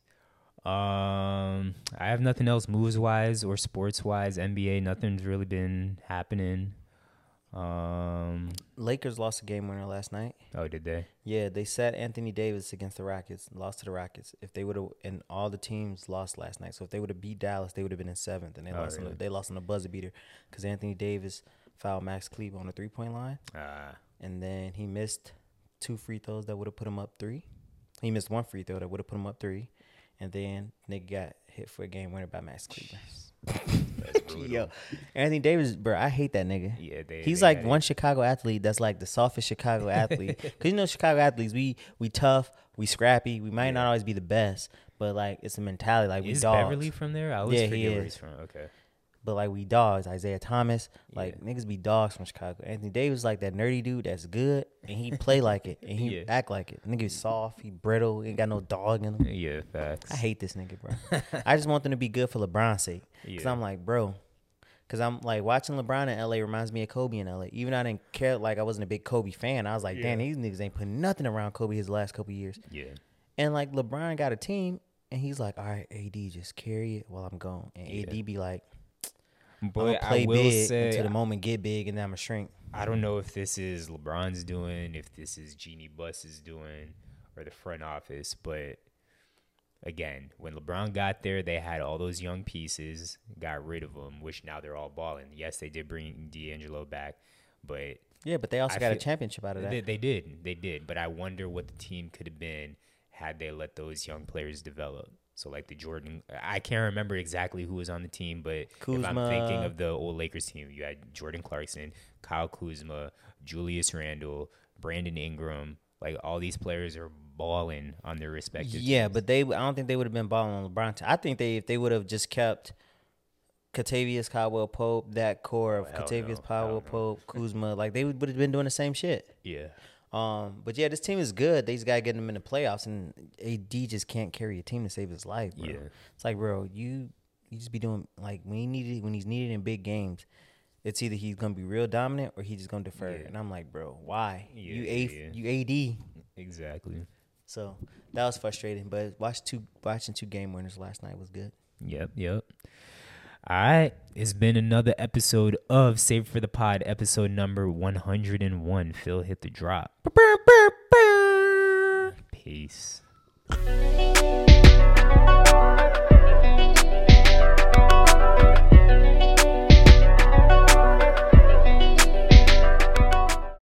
Um, I have nothing else moves wise or sports wise. NBA, nothing's really been happening. Um, Lakers lost a game winner last night. oh, did they? Yeah, they set Anthony Davis against the Rockets, lost to the Rockets. If they would have, and all the teams lost last night. So if they would have beat Dallas, they would have been in seventh, and they Oh, lost. On the, they lost on the buzzer beater because Anthony Davis fouled Max Cleve on the three point line, Ah, and then he missed two free throws that would have put him up three. He missed one free throw that would have put him up three, and then nigga got hit for a game winner by Max Cleveland. Yo, Anthony Davis, bro, I hate that nigga. Yeah, they- he's they like one Chicago athlete that's like the softest Chicago athlete. Cause you know Chicago athletes, we we tough, we scrappy, we might not always be the best, but like it's a mentality like we Is dogs. Beverly from there? I always Yeah, he forget where is. he's from. Okay. But like we dogs, Isaiah Thomas, like Yeah. niggas be dogs from Chicago. Anthony Davis like that nerdy dude that's good and he play like it and he Yeah. act like it. Nigga soft, he brittle, ain't got no dog in him. Yeah, facts. I hate this nigga, bro. I just want them to be good for LeBron's sake. Cause Yeah. I'm like, bro. Cause I'm like watching LeBron in LA reminds me of Kobe in LA. Even though I didn't care, like I wasn't a big Kobe fan. I was like, damn, these niggas ain't putting nothing around Kobe his last couple years. Yeah. And like LeBron got a team, and he's like, all right, AD, just carry it while I'm gone. And Yeah. AD be like, But play I will big say, until the moment get big, and then I'm gonna shrink. I don't know if this is LeBron's doing, if this is Jeanie Buss's doing, or the front office. But again, when LeBron got there, they had all those young pieces, got rid of them, which now they're all balling. Yes, they did bring D'Angelo back, but Yeah, but they also I got a championship out of that. they, they did, they did. But I wonder what the team could have been had they let those young players develop. So like the Jordan, I can't remember exactly who was on the team, but if I'm thinking of the old Lakers team, you had Jordan Clarkson, Kyle Kuzma, Julius Randle, Brandon Ingram. Like all these players are balling on their respective. Yeah, teams. but they I don't think they would have been balling on LeBron. t- I think they if they would have just kept Catavius Caldwell Pope, that core of Oh, Catavius no, Caldwell no. Pope, Kuzma, like they would have been doing the same shit. yeah, Um, but yeah, this team is good. They just gotta get them in the playoffs, and AD just can't carry a team to save his life, bro. Yeah. It's like, bro, you you just be doing like when he needed when he's needed in big games. It's either he's gonna be real dominant or he's just gonna defer. Yeah. And I'm like, bro, why? you a yeah. you AD. exactly. So that was frustrating. But watch two watching two game winners last night was good. Yep, yep. All right, it's been another episode of Save for the Pod, episode number 101. Phil hit the drop. Peace.